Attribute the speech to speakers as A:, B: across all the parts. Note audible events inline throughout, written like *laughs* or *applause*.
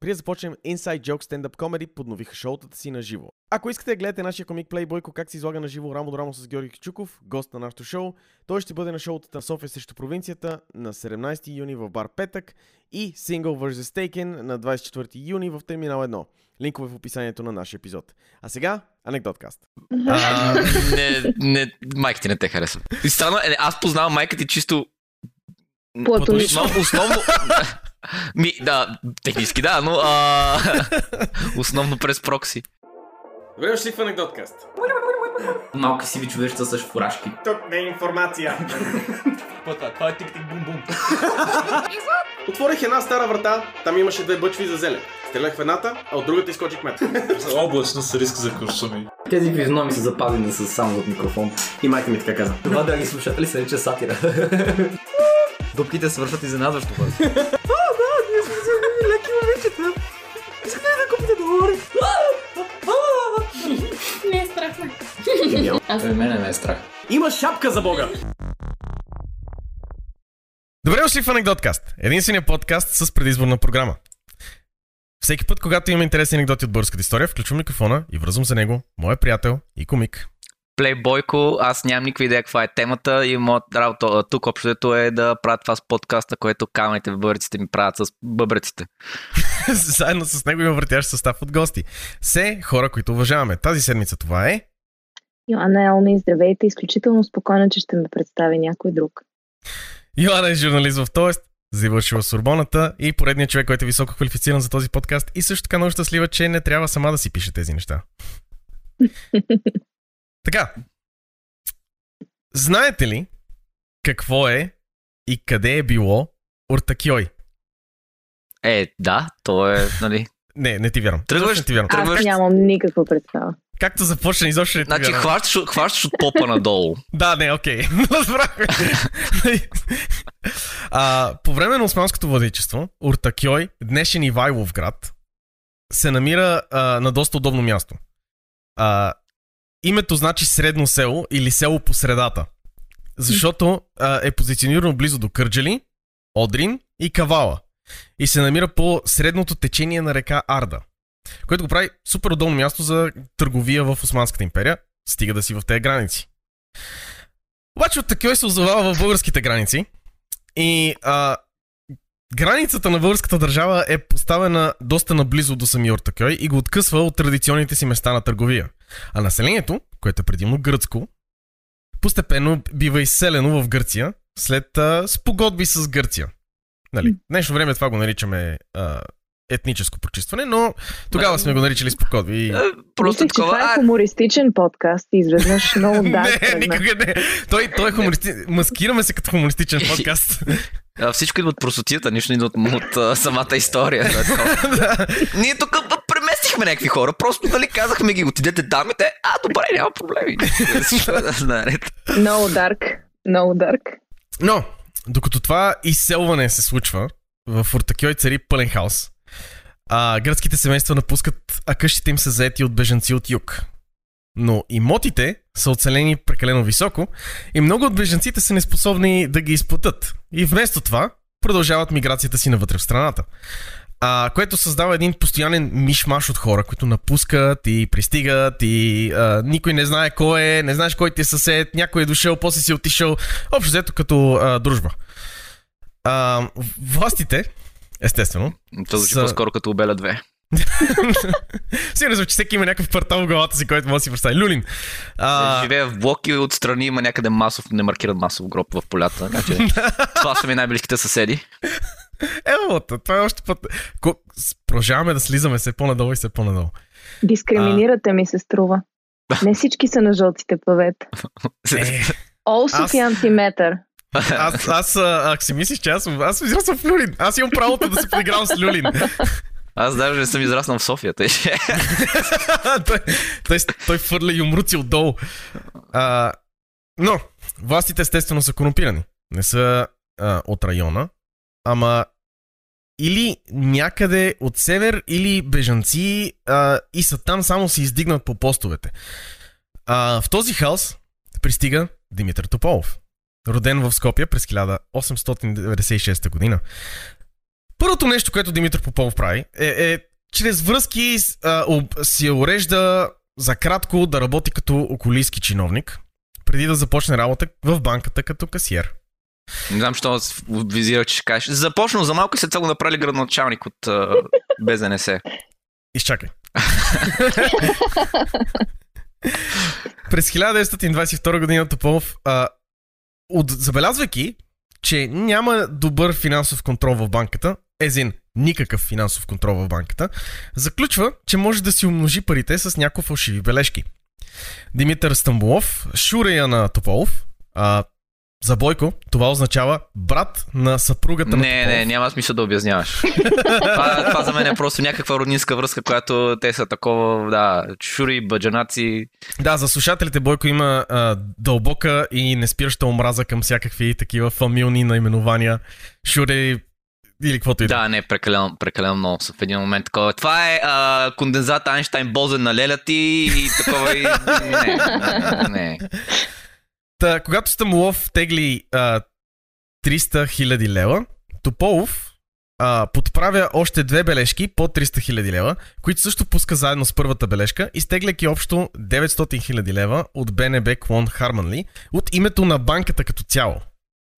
A: Преди да започнем Inside Joke Stand-Up Comedy, подновиха шоутата си на живо. Ако искате да гледате нашия комик Playboy, как се излага на живо рамо до рамо с Георги Кичуков, гост на нашото шоу, той ще бъде на шоутата на София срещу провинцията на 17 юни в бар Петък и Single vs. Taken на 24 юни в Терминал 1. Линкове в описанието на нашия епизод. А сега, анекдоткаст.
B: А, *laughs* не, не, майка ти не те харесва. И странно, е, аз познавам майка ти чисто
C: Платонично.
B: Основно ми, да, технически да, но а, основно през прокси.
A: Добре дошли в анекдоткаст.
D: Малки сиви човечета с фуражки.
A: Тук не е информация.
D: Това, това е тик-тик бум-бум.
A: Отворих една стара врата, там имаше две бъчви за зелен. Стрелях в едната, а от другата изкочи кмет.
E: Облачно с риск за куршуми.
D: Тези физиономи са запазени с само от микрофон.
A: И майка ми така каза.
D: Това, драги слушатели, се рече сатира. Дупките свършват изненадващо бързо.
C: Не е страх ме. Аз
D: мене не е страх.
A: Има шапка за бога! Добре дошли в Анекдоткаст. Единственият подкаст с предизборна програма. Всеки път, когато имам интересни анекдоти от българската история, включвам микрофона и връзвам за него моя приятел и комик.
B: Плейбойко, аз нямам никаква идея каква е темата и моят работа тук общото е да правя това с подкаста, което камъните в бъбреците ми правят с бъбреците. *laughs*
A: Заедно с него има въртящ състав от гости. Все хора, които уважаваме. Тази седмица това е...
C: Йоанна Елми, здравейте. Изключително спокойна, че ще ме представи някой друг.
A: Йоанна е журналист в Тоест, завършила Сорбоната и поредният човек, който е високо квалифициран за този подкаст и също така много щастлива, че не трябва сама да си пише тези неща. *laughs* така. Знаете ли какво е и къде е било Ортакьой?
B: Е, да, то е, нали... *laughs*
A: Не, не ти вярвам.
B: Тръгваш-
A: не ти вярвам.
B: Тръгваш-
C: Аз нямам никаква представа.
A: Както започна, изобщо не ти
B: Значи
A: вярвам.
B: хващаш, от- хващаш от попа надолу. *laughs*
A: Да, не, окей. *laughs* Разбрахме. а, по време на османското владичество, Уртакьой, днешен Ивайлов град, се намира а, на доста удобно място. А, името значи средно село или село по средата. Защото а, е позиционирано близо до Кърджали, Одрин и Кавала. И се намира по средното течение на река Арда. Което го прави супер удобно място за търговия в Османската империя, стига да си в тези граници. Обаче от такива се озовава в българските граници и а, границата на българската държава е поставена доста наблизо до самия Ортакьой и го откъсва от традиционните си места на търговия. А населението, което е предимно гръцко, постепенно бива изселено в Гърция след а, спогодби с Гърция. Нали, днешно време това го наричаме а, етническо прочистване, но тогава сме го наричали спогодби. И...
B: Е, Просто
C: Мислех, че
B: такова...
C: това е хумористичен подкаст изведнъж много *laughs* да.
A: не, никога не. Той, той е хумористичен. Маскираме се като хумористичен подкаст.
B: а, всичко идва от просотията, нищо не идва от, от а, самата история. Е. *laughs* Ние тук преместихме някакви хора, просто нали казахме ги, отидете там и те, а добре, няма проблеми.
C: Много dark. Много dark.
A: Но, докато това изселване се случва, в Ортакьой цари пълен хаос. А, гръцките семейства напускат, а къщите им са заети от бежанци от юг. Но имотите са оцелени прекалено високо и много от бежанците са неспособни да ги изплатят. И вместо това продължават миграцията си навътре в страната. А, което създава един постоянен мишмаш от хора, които напускат и пристигат и а, никой не знае кой е, не знаеш кой ти е съсед, някой е дошъл, после си отишъл. Общо взето като а, дружба. А, властите, естествено,
B: То звучи
A: Са-
B: по-скоро като обеля 2. *laughs*
A: сигурно съм, че всеки има някакъв квартал в главата си, който може да си представи. Люлин. А,
B: Живея в блоки отстрани има някъде масов, не маркиран масов гроб в полята. Така че *laughs* това са ми най-близките съседи.
A: Ево, това е още път. Продължаваме да слизаме все по-надолу и все по-надолу.
C: Дискриминирате ми се струва. Не всички са на жълтите павета.
A: Е,
C: All
A: Аз-
C: Софиянци метър.
A: аз, аз, а, ако си мислиш, че аз аз съм израснал в Люлин. Аз имам правото да се поигравам с Люлин.
B: Аз даже не съм израснал в София. Тъй. че- *laughs*
A: той, той, той фърля юмруци отдолу. А, но, властите естествено са корумпирани. Не са а, от района, ама или някъде от север, или бежанци а, и са там само се издигнат по постовете. А, в този хаос пристига Димитър Тополов. Роден в Скопия през 1896 година. Първото нещо, което Димитър Попов прави, е, е чрез връзки а, об, си урежда за кратко да работи като околийски чиновник, преди да започне работа в банката като касиер.
B: Не знам, що визира, че ще кажеш. Започнал за малко и след това го направили градоначалник от а, БЗНС.
A: Изчакай. *laughs* През 1922 година Тополов, а, от, забелязвайки, че няма добър финансов контрол в банката, езин никакъв финансов контрол в банката, заключва, че може да си умножи парите с някои фалшиви бележки. Димитър Стамбулов, шурея на Тополов, а, за Бойко, това означава брат на съпругата на
B: Не, не, няма смисъл да обясняваш. *laughs* това, това за мен е просто някаква роднинска връзка, която те са такова, да, шури, баджанаци.
A: Да, за слушателите Бойко има а, дълбока и неспираща омраза към всякакви такива фамилни наименования. Шуре или каквото и да.
B: Да, не, прекалено, прекалено много са в един момент такова. Това е а, кондензат Айнштайн Бозен на леля ти и такова и... Не, не, не.
A: Та, когато Стамулов тегли а, 300 хиляди лева, Тополов а, подправя още две бележки по 300 хиляди лева, които също пуска заедно с първата бележка, изтегляйки общо 900 хиляди лева от БНБ Клон Харманли от името на банката като цяло.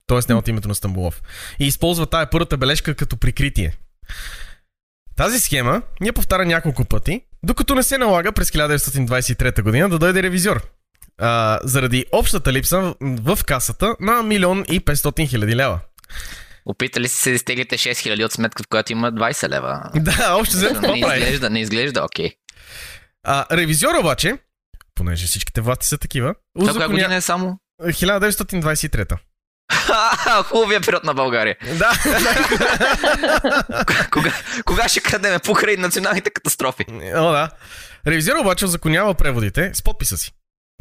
A: Тоест не от името на Стамбулов. И използва тая първата бележка като прикритие. Тази схема ние повтаря няколко пъти, докато не се налага през 1923 година да дойде ревизор. А, заради общата липса в, касата на милион и 500 хиляди лева.
B: Опитали се да изтеглите 6000 от сметка, в която има 20 лева. *laughs*
A: Да, общо взето
B: не
A: прави?
B: изглежда, не изглежда, окей.
A: А, ревизор обаче, понеже всичките власти са такива,
B: Това коя година е само?
A: 1923.
B: Ха-ха, *laughs* Хубавия период на България.
A: Да, *laughs*
B: Кога, кога ще крадеме покрай националните катастрофи?
A: О, да. Ревизор обаче законява преводите с подписа си.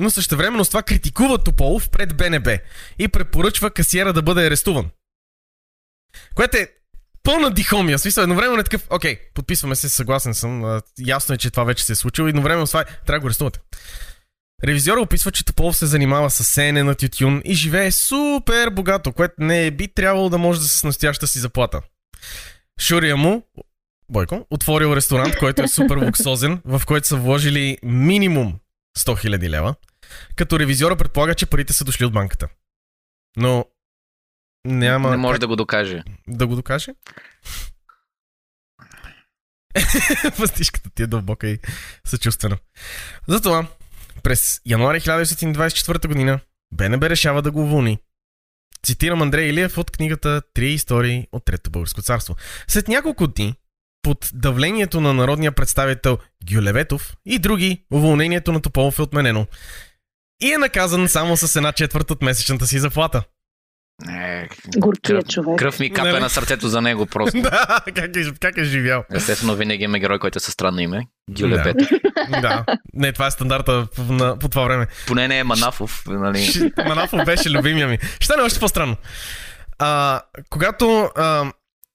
A: Но същевременно с това критикува Тополов пред БНБ и препоръчва касиера да бъде арестуван. Което е пълна дихомия. В Смисъл, едновременно е такъв, окей, подписваме се, съгласен съм. Ясно е, че това вече се е случило. Едновременно с това е, трябва да го арестувате. Ревизора описва, че Тополов се занимава с сеене на тютюн и живее супер богато, което не би трябвало да може да с настоящата си заплата. Шурия му, Бойко, отворил ресторант, който е супер луксозен, в който са вложили минимум 100 000 лева, като ревизиора предполага, че парите са дошли от банката. Но няма
B: Не може
A: как
B: да го докаже.
A: да го докаже. *laughs* Въстишката ти е дълбока и съчувствена. Затова през януари 1924 година БНБ решава да го уволни. Цитирам Андрей Илиев от книгата Три истории от Трето българско царство. След няколко дни, под давлението на народния представител Гюлеветов и други, уволнението на Тополов е отменено. И е наказан само с една четвърт от месечната си заплата.
B: Е,
C: Горкият
B: кръв,
C: човек.
B: кръв ми капе
A: Нали?
B: на сърцето за него просто. *laughs*
A: да, как е, как е живял.
B: Естествено, винаги има герой, който е със странно име. Гюле
A: Да.
B: Петър. *laughs*
A: да. Не, това е стандарта в- на, по това време.
B: Поне не е Манафов, нали?
A: Ши- Манафов беше любимия ми. Ще стане още по-странно. А, когато, а,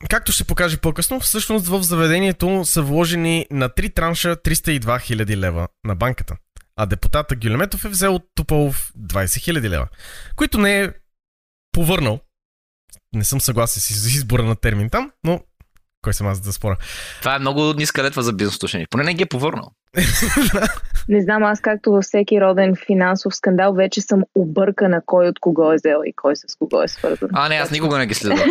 A: както ще покаже по-късно, всъщност в заведението са вложени на три транша 302 хиляди лева на банката. А депутата Гюлеметов е взел от Тополов 20 хиляди лева, които не е повърнал. Не съм съгласен с из- избора на термин там, но кой съм аз да спора.
B: Това е много ниска летва за бизнес отношение. Поне не ги е повърнал. *laughs*
C: Не знам, аз както във всеки роден финансов скандал вече съм объркана кой от кого е взел и кой с кого е свързан.
B: А, не, аз никога не ги следя. *laughs*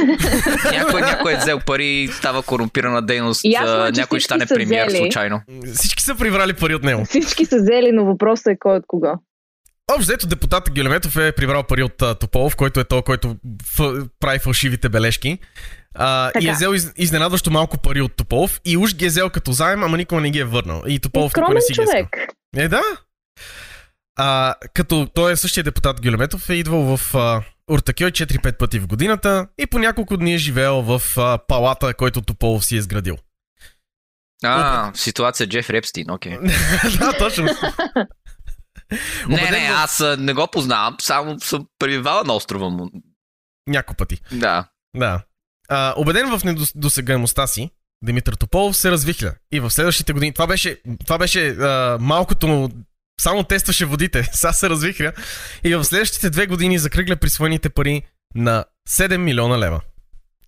B: някой, някой е взел пари, става корумпирана дейност,
C: Ясно е,
B: някой ще стане премиер случайно.
A: Всички са приврали пари от него.
C: Всички са взели, но въпросът е кой от кого.
A: Общо взето депутата Гюлеметов е прибрал пари от Тополов, който е той, който ф- прави фалшивите бележки. А, и е взел из, изненадващо малко пари от Тополов и уж ги е взел като заем, ама никога не ги е върнал. И Тополов никога не си ги е
C: човек.
A: Е, да. А, като той е същия депутат Гюлеметов, е идвал в а, Уртакьой 4-5 пъти в годината и по няколко дни е живеел в а, палата, който Тополов си е изградил.
B: А, ситуация Джеф Репстин, окей. *laughs*
A: да, точно. *laughs*
B: Не, не, аз а, не го познавам, само съм пребивала на острова му.
A: Няколко пъти.
B: Да.
A: Да. А, убеден в недосегаемостта си, Димитър Тополов се развихля. И в следващите години, това беше, това беше а, малкото му, само тестваше водите, *laughs* сега се развихря. И в следващите две години закръгля присвоените пари на 7 милиона лева.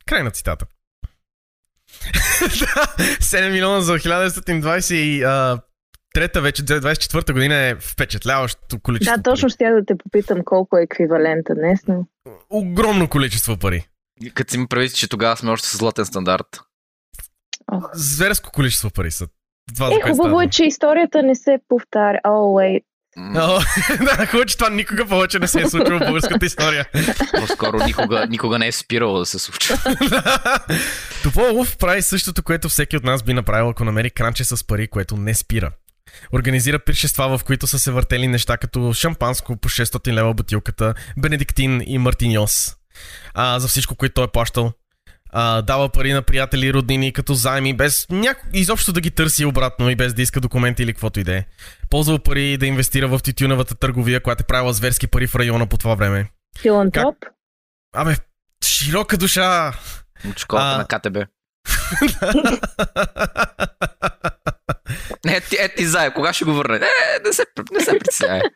A: Край на цитата. *laughs* да, 7 милиона за 1920 и а, трета вече, 24-та година е впечатляващо количество
C: Да, точно ще да те попитам колко е еквивалента днес, но...
A: Огромно количество пари.
B: Като си ми прави, че тогава сме още с златен стандарт.
C: Ох.
A: Зверско количество пари са. Това,
C: Е, хубаво
A: става
C: е, че историята не се повтаря. О, wait. *laughs*
A: Да, хубаво, че това никога повече не се е случило в българската история.
B: По-скоро никога, никога не е спирало да се случва. *laughs*
A: Тополов прави същото, което всеки от нас би направил, ако намери кранче с пари, което не спира. Организира пиршества, в които са се въртели неща като шампанско по 600 лева бутилката, бенедиктин и мартиньос. А, за всичко, което той е плащал. А, дава пари на приятели и роднини като заеми, без няко... изобщо да ги търси обратно и без да иска документи или каквото и да е. Ползвал пари да инвестира в тютюневата търговия, която е правила зверски пари в района по това време.
C: Филантроп?
A: Абе, широка душа!
B: Школата
A: А.
B: на КТБ. Не, *laughs* ти, е, ти зая, кога ще го върне? Е, не се, не се притесняй. *laughs*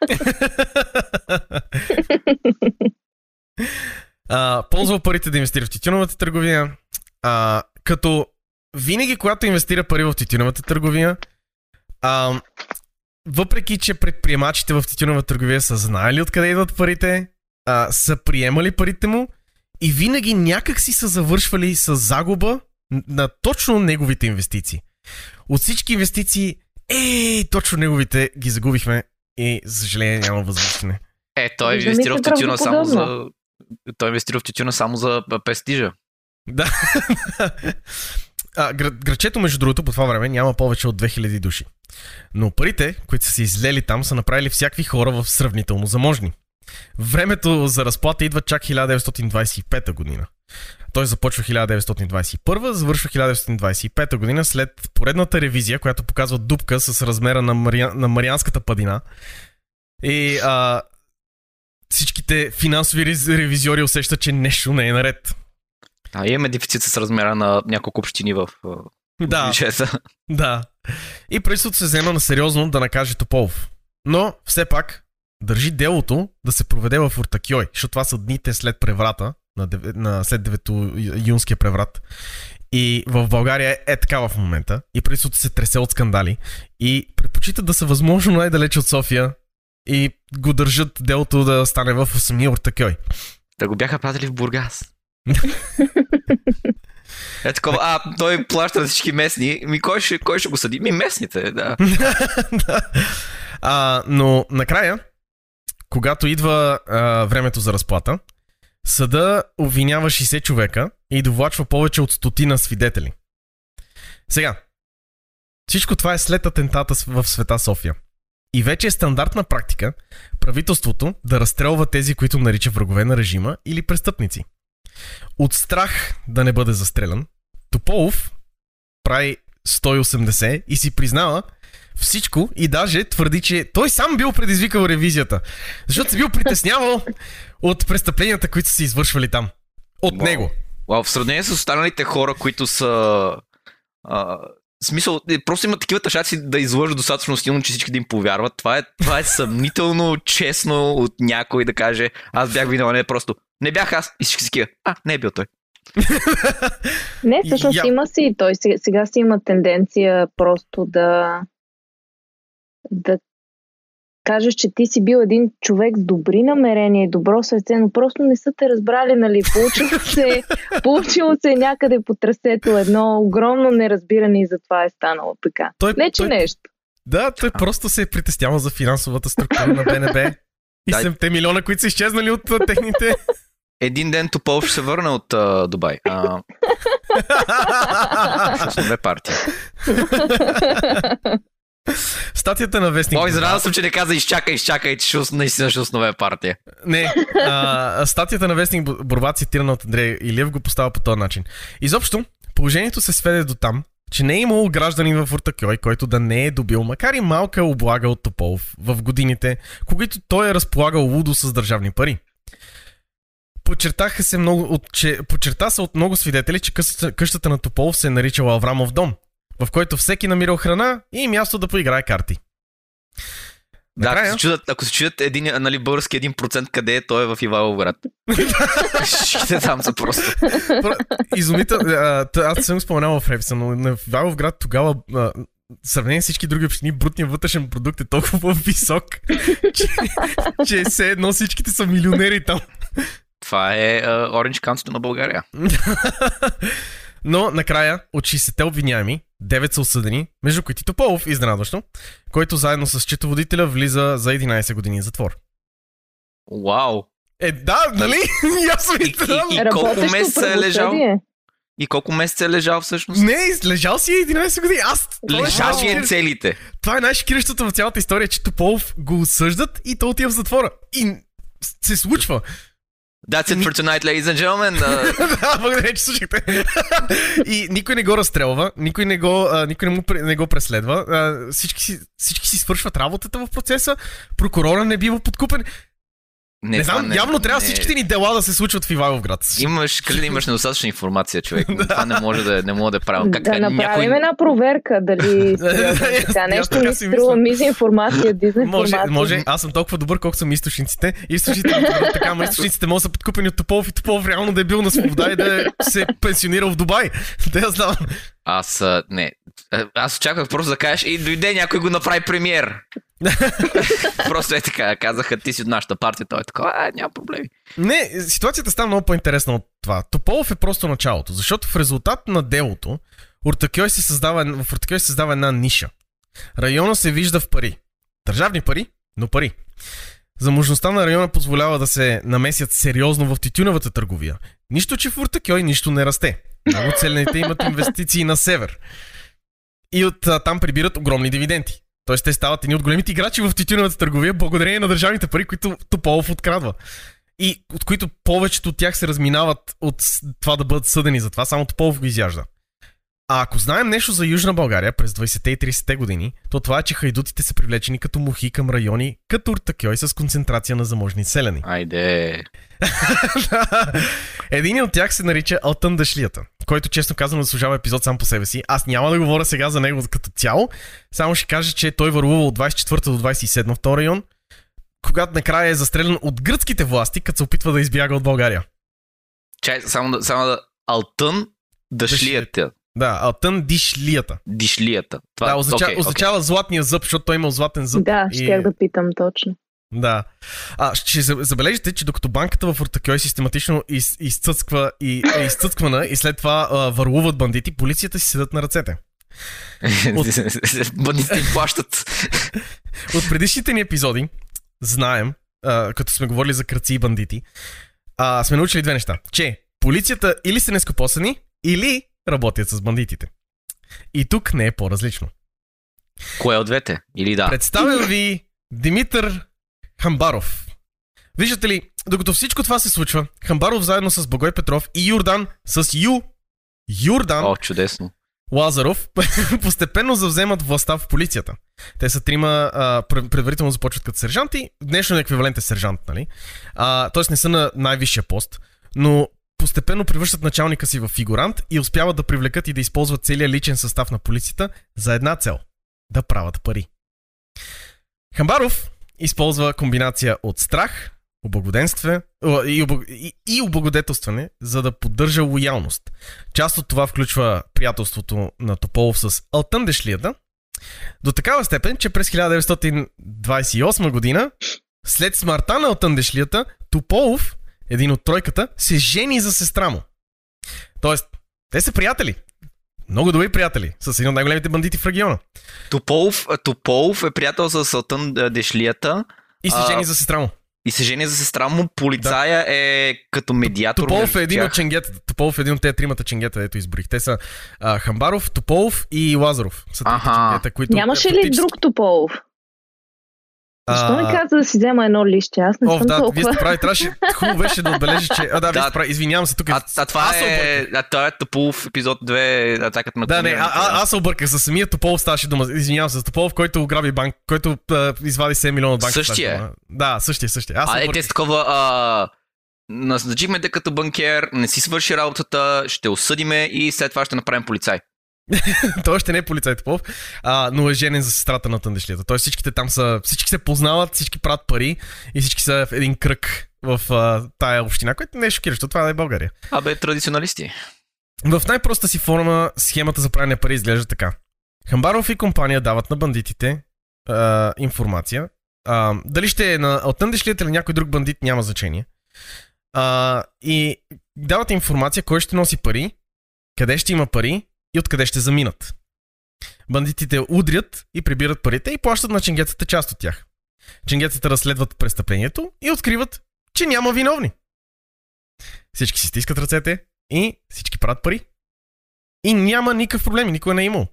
A: а, ползвал парите да инвестира в тютюновата търговия, а, като винаги, когато инвестира пари в тютюновата търговия, а, въпреки, че предприемачите в тютюнова търговия са знаели откъде идват парите, а, са приемали парите му и винаги някак си са завършвали с загуба на точно неговите инвестиции. От всички инвестиции, е, точно неговите ги загубихме и, за съжаление, няма възвръщане.
B: Е, той
C: Вижда ми
B: инвестира
C: се
B: в тютюна само за... Той инвестира в тютюна само за престижа.
A: Да. а, град, градчето, между другото, по това време няма повече от 2000 души. Но парите, които са се излели там, са направили всякакви хора в сравнително заможни. Времето за разплата идва чак 1925 година. Той започва 1921, завършва 1925 година след поредната ревизия, която показва дупка с размера на, Мария... на Марианската падина. И а, всичките финансови ревизиори усещат, че нещо не е наред.
B: А, имаме дефицит с размера на няколко общини в а,
A: Да.
B: бюджета.
A: Да. И правителството се взема на сериозно да накаже Тополов. Но, все пак, държи делото да се проведе в Уртакьой, защото това са дните след преврата, на, на след 9 юнския преврат. И в България е така в момента. И правителството се тресе от скандали. И предпочитат да са възможно най-далече от София. И го държат делото да стане в самия Уртакьой.
B: Да го бяха пратили в Бургас. *laughs* Е такова, а, той плаща на всички местни. Ми кой ще, кой ще го съди? Ми местните, да. *laughs*
A: да. а, но накрая, когато идва а, времето за разплата, съда обвинява 60 човека и довлачва повече от стотина свидетели. Сега, всичко това е след атентата в света София. И вече е стандартна практика правителството да разстрелва тези, които нарича врагове на режима или престъпници. От страх да не бъде застрелян, Тополов прави 180 и си признава всичко и даже твърди, че той сам бил предизвикал ревизията. Защото се бил притеснявал от престъпленията, които са се извършвали там. От
B: Вау.
A: него.
B: Вау, в сравнение с останалите хора, които са... А, смисъл, е, просто имат такива тъшаци да излъжат достатъчно силно, че всички да им повярват. Това е, това е съмнително честно от някой да каже, аз бях виновен, не просто. Не бях аз. И всички си такива, а, не е бил той. *laughs*
C: Не, всъщност
A: Я-
C: има си. Той сега, сега си има тенденция просто да да кажеш, че ти си бил един човек с добри намерения и добро сърце, но просто не са те разбрали, нали? Получило се, *laughs* получило се някъде по трасето едно огромно неразбиране и затова е станало така.
A: Той,
C: Не, че
A: той,
C: нещо.
A: Да, той просто се е притеснявал за финансовата структура на БНБ. И
B: Да.
A: 7 милиона, които са изчезнали от техните.
B: Един ден Топол ще се върне от а, Дубай. А, *laughs* с две партии. *laughs*
A: Статията на Вестник.
B: О, изненадан съм, че не каза изчакай, изчакай, че наистина ще основе партия.
A: Не, а, статията на Вестник Борба, цитирана от Андрей Илиев, го поставя по този начин. Изобщо, положението се сведе до там, че не е имало гражданин в Уртакьой, който да не е добил, макар и малка облага от Тополов в годините, когато той е разполагал лудо с държавни пари. Подчертаха се много, от, че, подчерта се от много свидетели, че къщата, къщата на Тополов се е наричала Аврамов дом, в който всеки намирал храна и място да поиграе карти.
B: Да, ако се чудят, ако се чудят един, нали, български 1% къде е, той е в Ивайловград. Шите *laughs* там са просто.
A: Пр- Изумител, а, т- аз съм споменал в Репса, но на Валовград тогава а, сравнение с всички други общини, брутният вътрешен продукт е толкова висок, *laughs* че, че все едно всичките са милионери там.
B: Това е uh, Orange County на България. *laughs*
A: Но накрая от 60-те обвиняеми, 9 са осъдени, между които Тополов, изненадващо, който заедно с счетоводителя влиза за 11 години затвор.
B: Вау!
A: Е, да, нали? *laughs* И съм
B: И- и-
A: изненадан.
B: и- колко месеца е лежал?
C: правосъдие.
B: И колко месеца е лежал всъщност?
A: Не, лежал си 11 години. Аз... е
B: Лежал си е
A: най-шокиращ-
B: целите.
A: Това е най-шокиращото в цялата история, че Тополов го осъждат и той отива в затвора. И се случва.
B: That's it for tonight, ladies and gentlemen. *laughs* Uh,
A: да, благодаря, че слушахте. и никой не го разстрелва, никой не го, а, никой не, му, не го преследва. А, всички, си, всички си свършват работата в процеса. Прокурора не бива подкупен. Не, не знам, явно трябва всичките ни дела да се случват в Ивайловград.
B: Имаш, Калин, имаш недостатъчна информация, човек. *laughs* Това не може да, не може да е правилно. Как,
C: да
B: така,
C: направим една проверка дали *laughs*
A: аз
C: нещо ми струва мизинформация,
A: Може,
C: дизинформация.
A: може, аз съм толкова добър, колко съм източниците. Източниците *laughs* така, ама източниците могат да са подкупени от Тополов и Тополов реално да е бил на свобода и да е се пенсионирал в Дубай. Да я знам.
B: Аз, не. Аз очаквах просто да кажеш и дойде някой го направи премиер. *laughs* просто е така. Казаха, ти си от нашата партия. Той е така, а, няма проблеми.
A: Не, ситуацията става много по-интересна от това. Тополов е просто началото, защото в резултат на делото Уртакьой се създава, в Уртакьой се създава една ниша. Района се вижда в пари. Държавни пари, но пари. Заможността на района позволява да се намесят сериозно в тютюневата търговия. Нищо, че в Уртакьой нищо не расте. Много целените имат *laughs* инвестиции на север. И от а, там прибират огромни дивиденти. Тоест те стават едни от големите играчи в тютюневата търговия, благодарение на държавните пари, които Тополов открадва и от които повечето от тях се разминават от това да бъдат съдени. Затова само Тополов го изяжда. А ако знаем нещо за Южна България през 20-те и 30-те години, то това е, че хайдутите са привлечени като мухи към райони, като Уртакьой с концентрация на заможни селени.
B: Айде. *laughs*
A: Един от тях се нарича Алтън Дашлията, който честно казано заслужава епизод сам по себе си. Аз няма да говоря сега за него като цяло, само ще кажа, че той върлува от 24 до 27 в този район, когато накрая е застрелян от гръцките власти, като се опитва да избяга от България.
B: Чай, само да, само да... Алтън дъшлията.
A: Да, Алтън Дишлията.
B: Дишлията. Това,
A: да, означава,
B: окей,
A: означава златния зъб, защото той имал златен зъб.
C: Да,
A: и-
C: щях да питам точно.
A: Да. А, ще за- забележите, че докато банката в Ортакьой систематично из, изцъцква и е изцъцквана и след това а, върлуват бандити, полицията си седат на ръцете. *laughs*
B: Бандитите им плащат.
A: От предишните ни епизоди знаем, а, като сме говорили за кръци и бандити, а, сме научили две неща. Че полицията или са нескопосани, или работят с бандитите. И тук не е по-различно.
B: Кое от двете? Или да?
A: Представям ви Димитър Хамбаров. Виждате ли, докато всичко това се случва, Хамбаров заедно с Богой Петров и Юрдан с Ю, Юрдан
B: О, чудесно.
A: Лазаров *laughs* постепенно завземат властта в полицията. Те са трима, а, пр- предварително започват като сержанти, днешно еквивалент е сержант, нали? Тоест не са на най-висшия пост, но постепенно превръщат началника си в фигурант и успяват да привлекат и да използват целият личен състав на полицията за една цел – да правят пари. Хамбаров използва комбинация от страх, облагоденстве о, и, обл- и, облагодетелстване, за да поддържа лоялност. Част от това включва приятелството на Тополов с Алтън Дешлията, до такава степен, че през 1928 година, след смъртта на Алтън Дешлията, Тополов, един от тройката, се жени за сестра му. Тоест, те са приятели. Много добри приятели. С един от най-големите бандити в региона.
B: Тополов, Тополов е приятел с Салтън а, Дешлията
A: И се
B: А,
A: жени за сестра му.
B: и се жени за сестра му. Полицая е като медиатор.
A: Тополов е един
B: тях.
A: от ченгетата. Тополов е един от тези тримата ченгета, ето изборих. Те са а, Хамбаров, Тополов и Лазаров. Са ченгета, които
C: Нямаше ли
A: фактически-
C: друг Тополов? Защо не каза да си взема едно лище? Аз не
A: О,
C: съм
A: да, вие
C: толкова...
A: сте прави. Трябваше хубаво беше да отбележи, че... А, да, вие
B: Да.
A: сте прави. Извинявам се, тук е...
B: А, а това
A: аз
B: е, а, това е Тополов епизод 2, атаката на
A: Да, не, а, а, аз се обърках. За самия Тополов ставаше дума. Извинявам се, за Тополов, който ограби банк, който а, извади 7 милиона от банка.
B: Същия е.
A: Да, същия, същия. Аз
B: А, е, те такова, а, назначихме те като банкер, не си свърши работата, ще осъдиме и след това ще направим полицай. *laughs*
A: Той още не е полицай Топов, а, но е женен за сестрата на тънdeшлията. Тоест всичките там са, всички се познават, всички правят пари и всички са в един кръг в а, тая община, което не е шокиращо. Това е България.
B: Абе, традиционалисти.
A: В най-проста си форма схемата за правене пари изглежда така. Хамбаров и компания дават на бандитите а, информация. А, дали ще е на от тънdeшлията или някой друг бандит, няма значение. А, и дават информация кой ще носи пари, къде ще има пари и откъде ще заминат. Бандитите удрят и прибират парите и плащат на ченгетата част от тях. Ченгетата разследват престъплението и откриват, че няма виновни. Всички си стискат ръцете и всички правят пари. И няма никакъв проблем, никой не е имал.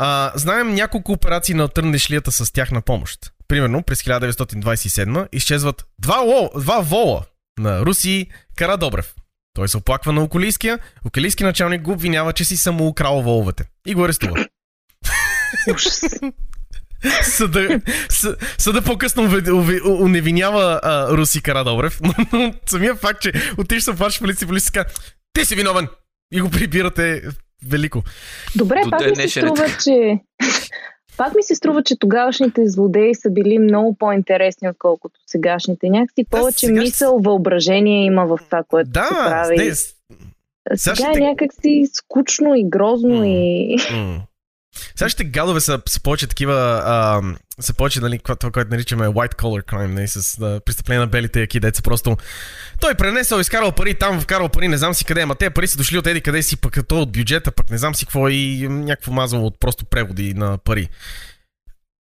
A: А, знаем няколко операции на търнешлията с тях на помощ. Примерно през 1927 изчезват два, ло, два вола на Руси Карадобрев. Той се оплаква на Околийския. Околийски началник го обвинява, че си само украл воловете. И го арестува. *laughs* Съда, съ, съда по-късно уневинява а, Руси Карадобрев, но, но самия факт, че отиш се плащаш полиция, полиция казва, ти си виновен! И го прибирате велико.
C: Добре,
B: До
C: пак ми се струва, че... Пак ми се струва, че тогавашните злодеи са били много по-интересни, отколкото сегашните. Някакси повече
A: сега-
C: мисъл, въображение има в това, което се
A: Да,
C: прави.
A: не, с-
C: Сега
A: сегашните-
C: е някакси скучно и грозно
A: М.
C: и...
A: М. Сегашните гадове са, са повече такива, а, са повече, нали, това, което наричаме white collar crime, нали, с а, престъпления на белите яки деца. Просто той пренесъл, изкарал пари, там вкарал пари, не знам си къде, ама те пари са дошли от еди къде си, пък то от бюджета, пък не знам си какво и някакво мазало от просто преводи на пари.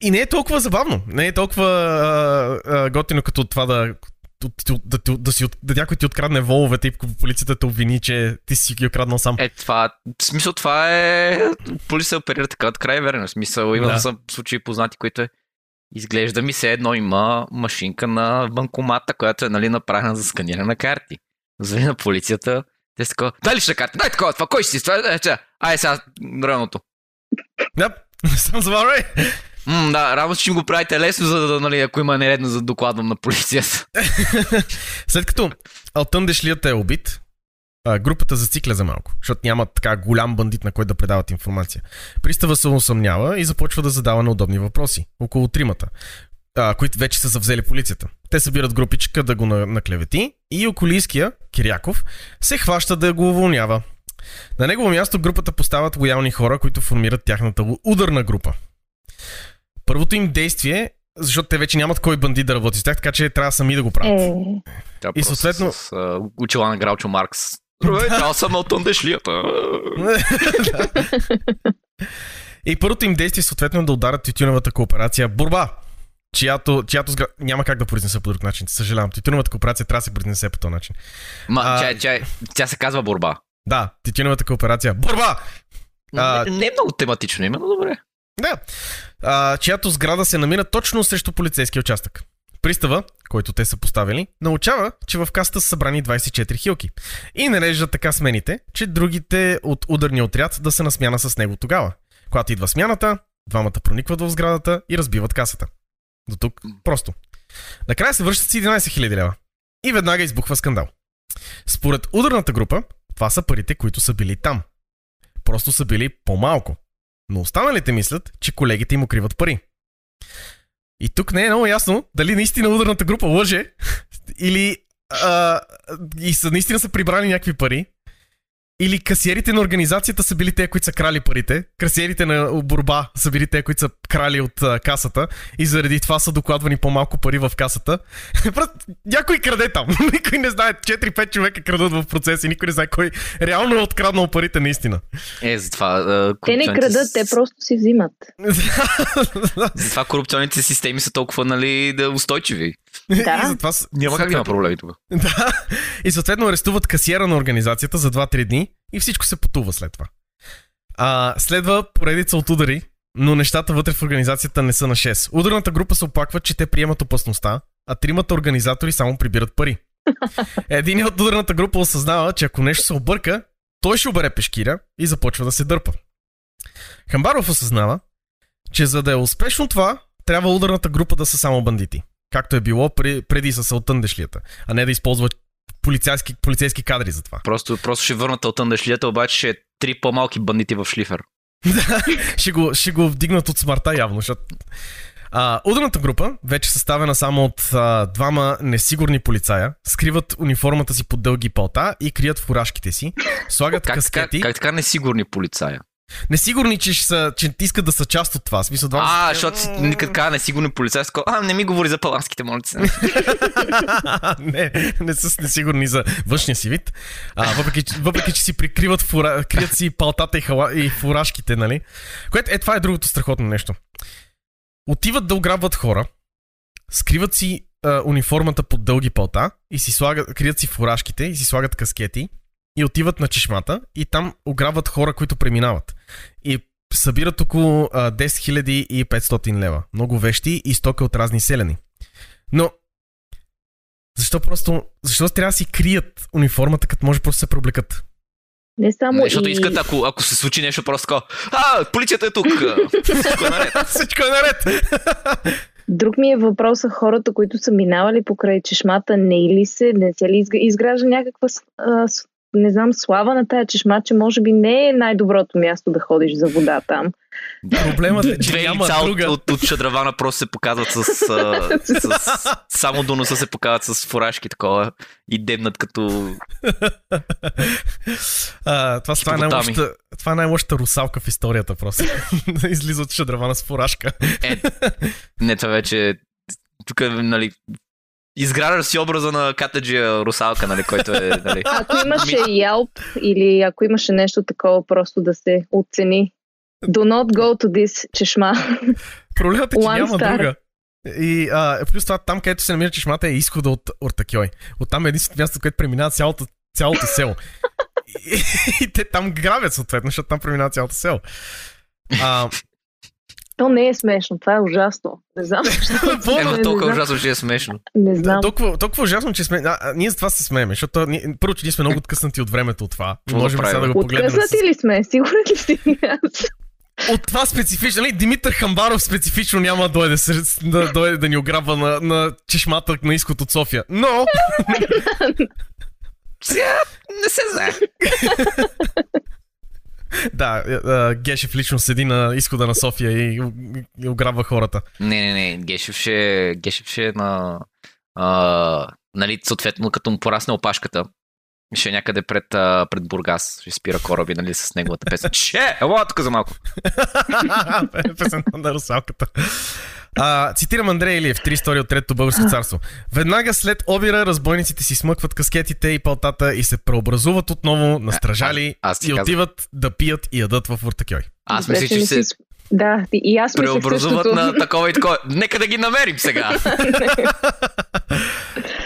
A: И не е толкова забавно, не е толкова а, а, готино като това да да, да, да, да, си, да някой ти открадне воловете и полицията те обвини, че ти си ги откраднал сам.
B: Е, това, в смисъл, това е... Полиция оперира така от край верно. В смисъл, има
A: Да.
B: съм случаи познати, които е... Изглежда ми се едно има машинка на банкомата, която е нали, направена за сканиране на карти. Звъни на полицията, те са такова, дай лична карта, дай такова, това, кой си си, това, е, че, ай сега, ръното.
A: Да, сам забавяй.
B: М, да, че ми го правите лесно, за да, нали, ако има нередно, за докладвам на полицията. *laughs*
A: След като Алтън Дешлията е убит, групата зацикля за малко, защото няма така голям бандит, на който да предават информация. Пристава се усъмнява и започва да задава неудобни въпроси. Около тримата, а, които вече са завзели полицията. Те събират групичка да го на- наклевети и околийския, Киряков, се хваща да го уволнява. На негово място групата поставят лоялни хора, които формират тяхната ударна група. Първото им действие, защото те вече нямат кой бандит да работи с тях, така че трябва сами да го правят.
C: Е,
B: Тя
A: И съответно-
B: С, а, очила на Граучо Маркс. Здравейте, аз съм Алтон Дешлията.
A: И първото им действие съответно е да ударят тютюновата кооперация Борба, чиято, чиято сгра... няма как да произнеса по друг начин. Съжалявам, тютюновата кооперация трябва да се произнесе по този начин.
B: Ма,
A: А-
B: чай, чай, тя се казва борба.
A: Да, тютюновата кооперация Борба! А-
B: Не, не е много тематично, именно добре.
A: Да, а, чиято сграда се намира точно срещу полицейския участък. Пристава, който те са поставили, научава, че в каста са събрани 24 хилки и нарежда така смените, че другите от ударния отряд да са на смяна с него тогава. Когато идва смяната, двамата проникват в сградата и разбиват касата. До тук просто. Накрая се връщат с 11 000 лева. И веднага избухва скандал. Според ударната група, това са парите, които са били там. Просто са били по-малко. Но останалите мислят, че колегите им укриват пари. И тук не е много ясно дали наистина ударната група лъже *laughs* или а, и са, наистина са прибрали някакви пари или касиерите на организацията са били те, които са крали парите, касиерите на борба са били те, които са крали от а, касата и заради това са докладвани по-малко пари в касата. *laughs* Просто някой краде там. *laughs* Никой не знае. 4-5 човека крадат в процеса и никой не знае кой реално е откраднал парите наистина.
B: Е, затова... а,
C: те не крадат,
B: с-
C: те просто си взимат. *laughs*
B: Затова корупционните системи са толкова, нали, да устойчиви. *laughs*
C: Да.
A: И затова
B: Няма как да има проблеми тук. *laughs*
A: Да. И съответно арестуват касиера на организацията за 2-3 дни и всичко се потува след това. А, следва поредица от удари, но нещата вътре в организацията не са на 6. Ударната група се оплакват, че те приемат опасността, а тримата организатори само прибират пари. *laughs* Един от ударната група осъзнава, че ако нещо се обърка, той ще обере пешкира и започва да се дърпа. Хамбаров осъзнава, че за да е успешно това, трябва ударната група да са само бандити. Както е било преди с Алтънdeшлията, а не да използват полицейски, полицейски кадри за това.
B: Просто, просто ще върнат от Андешлията, обаче ще е три по-малки бандити в шлифер. *laughs*
A: ще, го, ще го вдигнат от смъртта явно, защото... А, ударната група, вече съставена само от а, двама несигурни полицая, скриват униформата си под дълги палта и крият фуражките си, слагат
B: Как така,
A: каскети.
B: как така несигурни полицая?
A: Несигурни, че, ще са, че искат да са част от това. Смисъл, двама
B: А, защото си така несигурни полицаи, си такова, а, не ми говори за паланските молици. *laughs*
A: не, не са несигурни за външния си вид. А, въпреки, въпреки, че си прикриват фура, крият си палтата и, хала, и фуражките, нали? Което е, това е другото страхотно нещо. Отиват да ограбват хора, скриват си а, униформата под дълги палта и си слагат, крият си фуражките и си слагат каскети и отиват на чешмата и там ограбват хора, които преминават. И събират около а, 10 500 лева. Много вещи и стока от разни селени. Но защо просто, защо трябва да си крият униформата, като може просто да се преоблекат?
C: Не само
B: Защото
C: и...
B: искат, ако, ако се случи нещо просто такова, а, полицията е тук. *laughs* Всичко е наред.
A: Всичко е наред!
C: Друг ми е въпроса хората, които са минавали покрай чешмата, не или се, не се ли изг- изгражда някаква, а, не знам, слава на тая чешма, че може би не е най-доброто място да ходиш за вода там.
A: Проблемът е, че
B: Две
A: няма
B: лица от,
A: друга.
B: от, от шадравана просто се показват с, а, с... Само до носа се показват с фуражки такова и дебнат като...
A: а, това, това, е най-лошата, това е най-лошата русалка в историята просто. *laughs* Излиза от шадравана с фуражка.
B: Е, не, това вече... Тук, нали, изграждаш си образа на катаджия русалка, нали, който е... Нали, *laughs*
C: Ако имаше Yelp или ако имаше нещо такова, просто да се оцени. Do not go to this чешма.
A: Проблемът е, че
C: One
A: няма
C: star.
A: друга. И а, плюс това, там където се намира чешмата е изхода от Ортакьой. Оттам е единственото място, където преминава цялото, цялото село. *laughs* И, и, те там грабят съответно, защото там преминава цялото село. А,
C: То не е смешно, това е ужасно. Не знам *laughs* защо.
B: Ема толкова ужасно, че е смешно.
C: не знам.
A: толкова, толкова ужасно, че сме... А, ние за това се смееме, защото ние, първо, че ние сме много откъснати от времето от това.
B: Какво да
A: можем сега да го погледнем. с-
C: Откъснати ли сме? Сигурен ли си? Аз
A: От това специфично, нали, Димитър Хамбаров специфично няма да дойде, да, дойде да ни ограбва на, на чешмата на изход от София. Но,
B: Сега не се знае. *laughs*
A: да, е, е, Гешев лично седи на изхода на София и, и ограбва хората.
B: Не, не, не. Гешев ще, Гешев ще е на... А, нали, съответно, като му порасне опашката, ще е някъде пред, а, пред Бургас. Ще спира кораби, нали, с неговата песен. Че! Ела тук за малко. *laughs*
A: Песента на русалката. А, цитирам Андрей Илиев, три истории от Третото българско царство. Веднага след обира, разбойниците си смъкват каскетите и палтата и се преобразуват отново на стражали
B: А- аз
A: и
B: казвам.
A: отиват да пият и ядат в Уртакьой.
B: Аз мисля, че се
C: Да, и аз
B: преобразуват
C: същото.
B: на такова и такова. Нека да ги намерим сега. *laughs*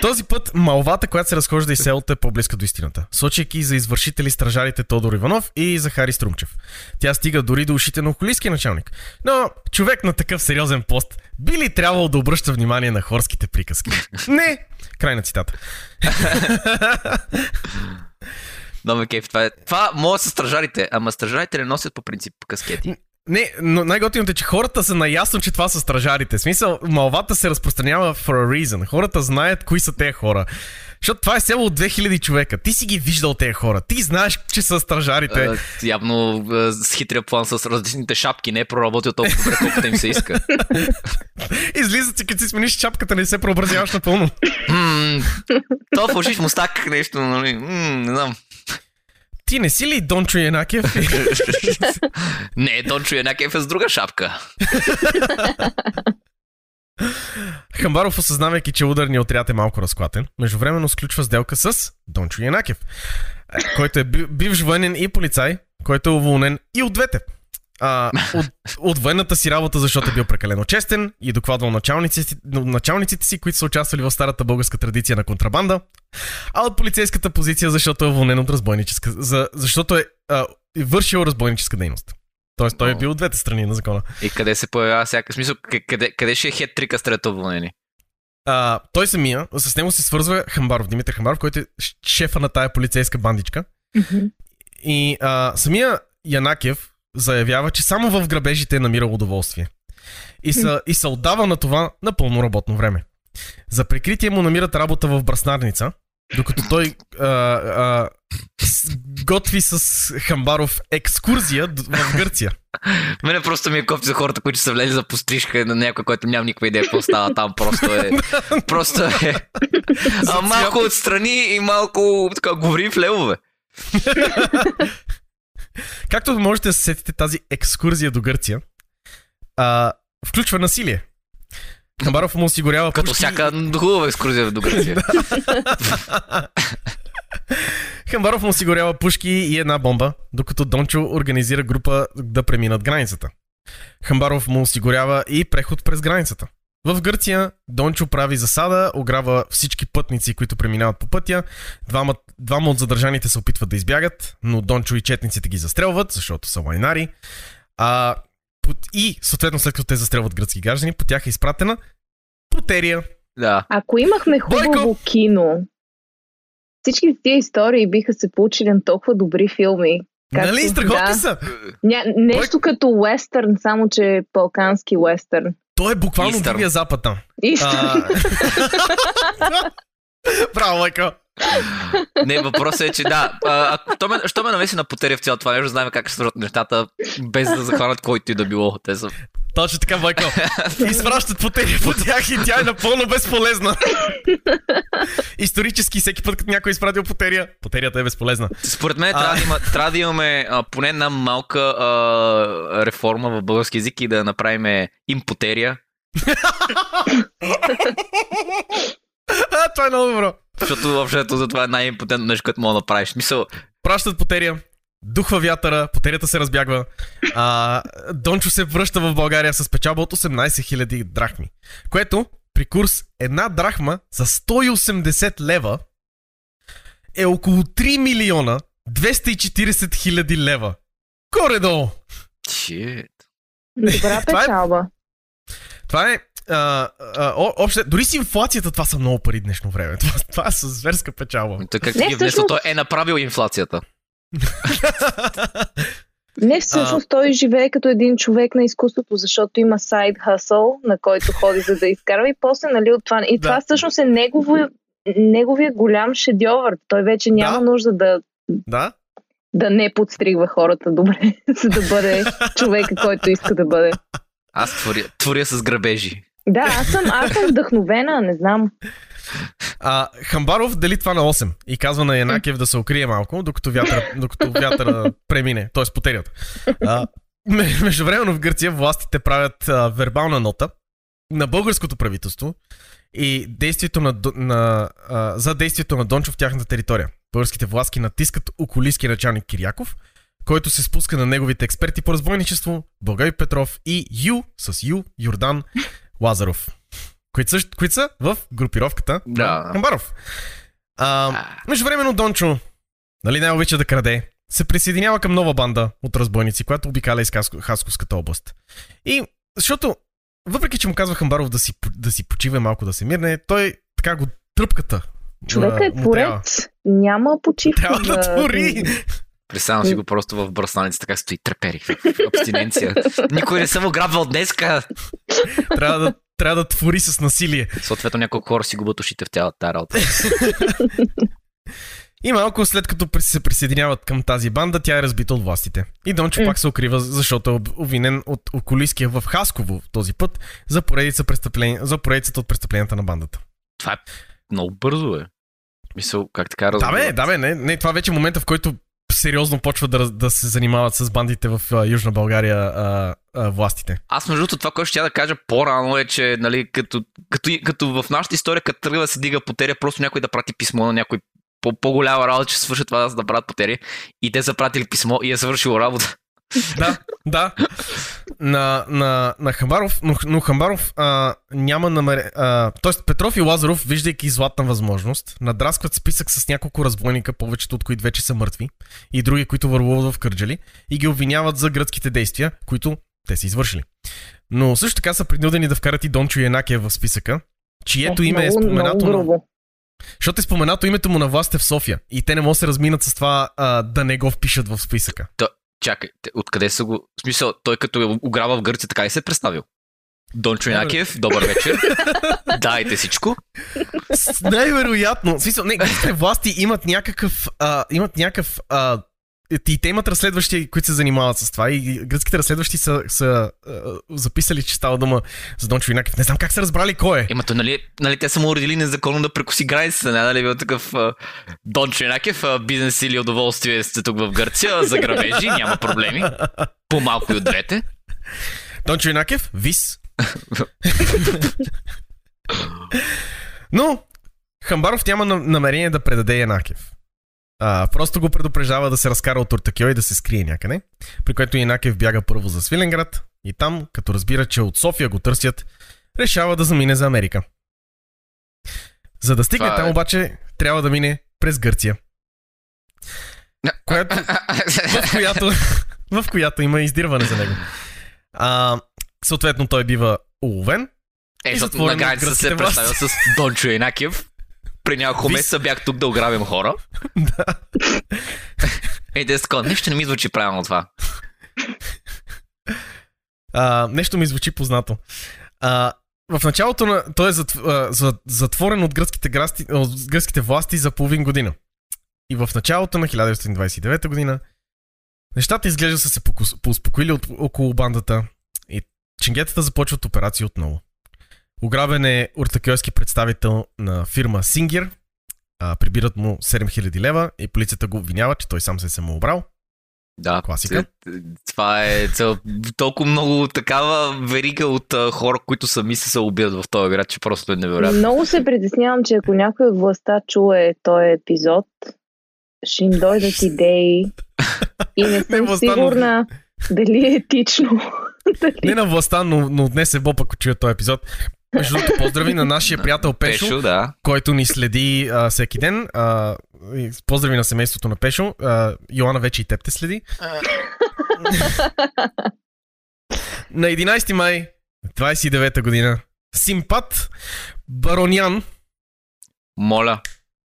A: Този път малвата, която се разхожда из селото е по-близка до истината, сочейки за извършители стражарите Тодор Иванов и Захари Струмчев. Тя стига дори до ушите на околийския началник. Но човек на такъв сериозен пост би ли трябвало да обръща внимание на хорските приказки? *laughs* Не! Край на цитата. *laughs*
B: Но ме кеф, това е. Това могат са стражарите, ама стражарите не носят по принцип каскети.
A: Не, но най-готиното е, че хората са наясно, че това са стражарите. В смисъл, малвата се разпространява for a reason. Хората знаят кои са тези хора. Защото това е село от 2000 човека. Ти си ги виждал тези хора. Ти знаеш, че са стражарите.
B: А, явно а, с хитрия план с различните шапки не е проработил толкова добре, колкото им се иска. *laughs*
A: Излиза, че като си смениш чапката, не се преобразяваш напълно.
B: М, То фалшив мустак нещо, нали? М, Не знам.
A: Ти не си ли Дончо Янакев? *laughs*
B: Не, Дончо Янакев е с друга шапка.
A: Хамбаров, осъзнавайки, че ударният отряд е малко разклатен, междувременно сключва сделка с Дончо Янакев, е, който е би- бивш военен и полицай, който е уволнен и от двете. А, от, от военната си работа, защото е бил прекалено честен и докладвал началниците, началниците си, които са участвали в старата българска традиция на контрабанда, а от полицейската позиция, защото е уволнен от разбойническа, за, защото е а, вършил разбойническа дейност. Тоест той е бил от двете страни на закона.
B: И къде се появява всяка смисъл? къ- Къде, къде ще е хет трика с трето уволнение?
A: А, той самия, с него се свързва Хамбаров, Димитър Хамбаров, който е шефа на тая полицейска бандичка.
C: Мгм.
A: И а, самия Янакев заявява, че само в грабежите е намирал удоволствие. И се, и отдава на това на пълно работно време. За прикритие му намират работа в браснарница, докато той а, а, с- готви с Хамбаров екскурзия в Гърция.
B: Мене просто ми е кофти за хората, които са влезли за пострижка на някой, който няма никаква идея какво става там. Просто е... *laughs* просто е... А, малко отстрани и малко така говори в левове. *laughs*
A: Както можете да се сетите, тази екскурзия до Гърция а, включва насилие. Хамбаров му осигурява
B: Като
A: пушки-
B: всяка хубава екскурзия до Гърция. *laughs*
A: Хамбаров му осигурява пушки и една бомба, докато Дончо организира група да преминат границата. Хамбаров му осигурява и преход през границата. В Гърция Дончо прави засада, ограва всички пътници, които преминават по пътя. Двама, двама от задържаните се опитват да избягат, но Дончо и четниците ги застрелват, защото са лайнари. А, под- и, съответно, след като те застрелват гръцки граждани, по тях е изпратена потерия.
B: Да.
C: Ако имахме хубаво
A: Бойко!
C: кино, всички тия истории биха се получили на толкова добри филми. Както-
A: нали? Страхотни
C: да.
A: са!
C: Ня, нещо като уестърн, само че е балкански уестърн.
A: Той е буквално
B: Истър.
A: Дивия запад там. А... *laughs* Браво, Майко!
B: Не, въпросът е, че да. А, що, ме, що ме навеси на потеря в цялото това нещо, знаем как ще свършат нещата, без да захванат който и да било. Те са...
A: Точно така, Майко. *laughs* Изпращат потери по тях и тя е напълно безполезна. *laughs* Исторически, всеки път, като някой е изпратил потерия, потерията е безполезна.
B: Според мен трябва да, има, *laughs* трябва да имаме а, поне една малка а, реформа в български язик и да направим импотерия,
A: А, това е много добро.
B: защото общото за това е най-импотентно нещо, което мога да направиш. Мисъл,
A: Пращат потерия, духва вятъра, потерията се разбягва. А, Дончо се връща в България с печалба от 18 000 драхми. Което при курс една драхма за 180 лева е около 3 милиона 240 хиляди лева. Горе-долу.
B: Shit.
C: Добра *laughs*
A: Това е-
C: печалба.
A: Това е. А, а, о, общо, дори с инфлацията това са много пари днешно време. *laughs* Това, това е с зверска печалба.
B: Той как
C: Не,
B: ги е внесъл,
C: всъщност-
B: той е направил инфлацията.
C: Не, всъщност той живее като един човек на изкуството, защото има сайд хъсъл, на който ходи за да изкарва и после, нали, от това. И
A: Да.
C: това всъщност е негово, неговия голям шедьовър. Той вече няма
A: Да.
C: нужда да,
A: да?
C: да не подстригва хората добре, *laughs* за да бъде човека, който иска да бъде.
B: Аз творя, творя с грабежи.
C: Да, аз съм, аз съм вдъхновена, не знам.
A: А, Хамбаров дели това на 8 и казва на Янакев да се укрие малко, докато вятъра, докато вятъра премине, т.е. потерята. А, ме- междувременно в Гърция властите правят а, вербална нота на българското правителство и действието на, на, а, за действието на Дончо в тяхната територия. Българските власти натискат околийски началник Киряков, който се спуска на неговите експерти по разбойничество, Благой Петров и Ю с Ю, Йордан Лазаров. Които, също, които са в групировката
B: Да.
A: на Хамбаров. А, междувременно Дончо, нали не обича да краде, се присъединява към нова банда от разбойници, която обикаля из Хаско- Хасковската област. И защото, въпреки че му казва Хамбаров да си, да си почива малко да се мирне, той така го тръпката.
C: Човека е творец. Няма почивка.
A: Трябва да твори.
B: Представям си го просто в бръснаница, така стои трепери в *laughs* абстиненция. Никой не съм ограбвал днеска.
A: трябва, да, трябва да твори с насилие.
B: Съответно няколко хора си губят ушите в цялата тази работа. *laughs*
A: И малко след като се присъединяват към тази банда, тя е разбита от властите. И Дончо пак се укрива, защото е об- обвинен от околиския в Хасково този път за поредица престъпления, за поредицата от престъпленията на бандата.
B: Това е много бързо е. Мисъл, как така
A: Да
B: разбира?
A: бе, да бе, не, не, това вече е момента, в който сериозно почват да, да се занимават с бандите в а, Южна България а, а, властите.
B: Аз между другото това, което ще я да кажа по-рано е, че нали, като, като, като в нашата история, като тръгва да се дига потеря, просто някой да прати писмо на някой по- по-голяма работа, че свърши това да се направят потеря. И те са пратили писмо и е свършило работа.
A: Да, да. На, на, на Хамбаров, но, но Хамбаров а, няма намере... А, тоест Петров и Лазаров, виждайки златна възможност, надраскват списък с няколко разбойника, повечето от които вече са мъртви, и други, които върлуват в Кърджали, и ги обвиняват за гръцките действия, които те са извършили. Но също така са принудени да вкарат и Дончо Янакия в списъка, чието име е споменато
C: много
A: на... Защото е споменато името му на властта в София и те не могат да се разминат с това а, да не го впишат в списъка.
B: Чакай, откъде са го... В смисъл, той като е ограва в Гърция, така и се е представил. Дончо Инакиев, добър вечер. *laughs* Дайте всичко.
A: Най-вероятно. В смисъл, не, гръцките власти имат някакъв, а, имат някакъв а, и те имат разследващи, които се занимават с това. И гръцките разследващи са, са а, записали, че става дума за Дончо Инакев. Не знам как са разбрали кой е.
B: Имато, нали, нали те са му уредили незаконно да прекоси границата, не нали бил такъв а, Дончо Инакев, а, бизнес или удоволствие сте тук в Гърция, за грабежи, няма проблеми. По-малко и от двете.
A: Дончо Инакев, вис. *laughs* Но Хамбаров няма на- намерение да предаде Янакев. А, просто го предупреждава да се разкара от Ортакьо и да се скрие някъде, при което Янакев бяга първо за Свиленград и там, като разбира, че от София го търсят, решава да замине за Америка. За да стигне
B: Това е-
A: там обаче, трябва да мине през Гърция, която, *laughs* в, която, в която има издирване за него. А, съответно, той бива уловен
B: Е,
A: И
B: защото на
A: от
B: границата се е представил с Дончо Инакиев. При няколко
A: Вис-
B: месеца бях тук да ограбим хора. *laughs*
A: Да.
B: Ей, да е такова, нещо не ми звучи правилно това.
A: А, нещо ми звучи познато. А, в началото на... Той е а, затворен от гръцките, грасти... от гръцките власти за половин година. И в началото на 1929 година нещата изглежда са се поуспокоили от... около бандата и ченгетата започват операции отново. Ограбен е уртакьойски представител на фирма Сингер. А, прибират му 7000 лева и полицията го обвинява, че той сам се е самообрал.
B: Да,
A: Класика.
B: т- Това е цел... толкова много такава верига от а, хора, които сами се се убият в този град, че просто е невероятно.
C: Много се притеснявам, че ако някой от властта чуе този епизод, ще им дойдат *laughs* идеи и не съм
A: властта, но-
C: сигурна дали е етично. *laughs* Дали-
A: Не на властта, но, но днес е Боб, ако чуя този епизод. Между другото, поздрави на нашия приятел Пешо,
B: Пешо, да.
A: който ни следи а, всеки ден. А, и поздрави на семейството на Пешо. А, Йоана вече и теб те следи. на 11 май 29 година Симпат Баронян,
B: Моля.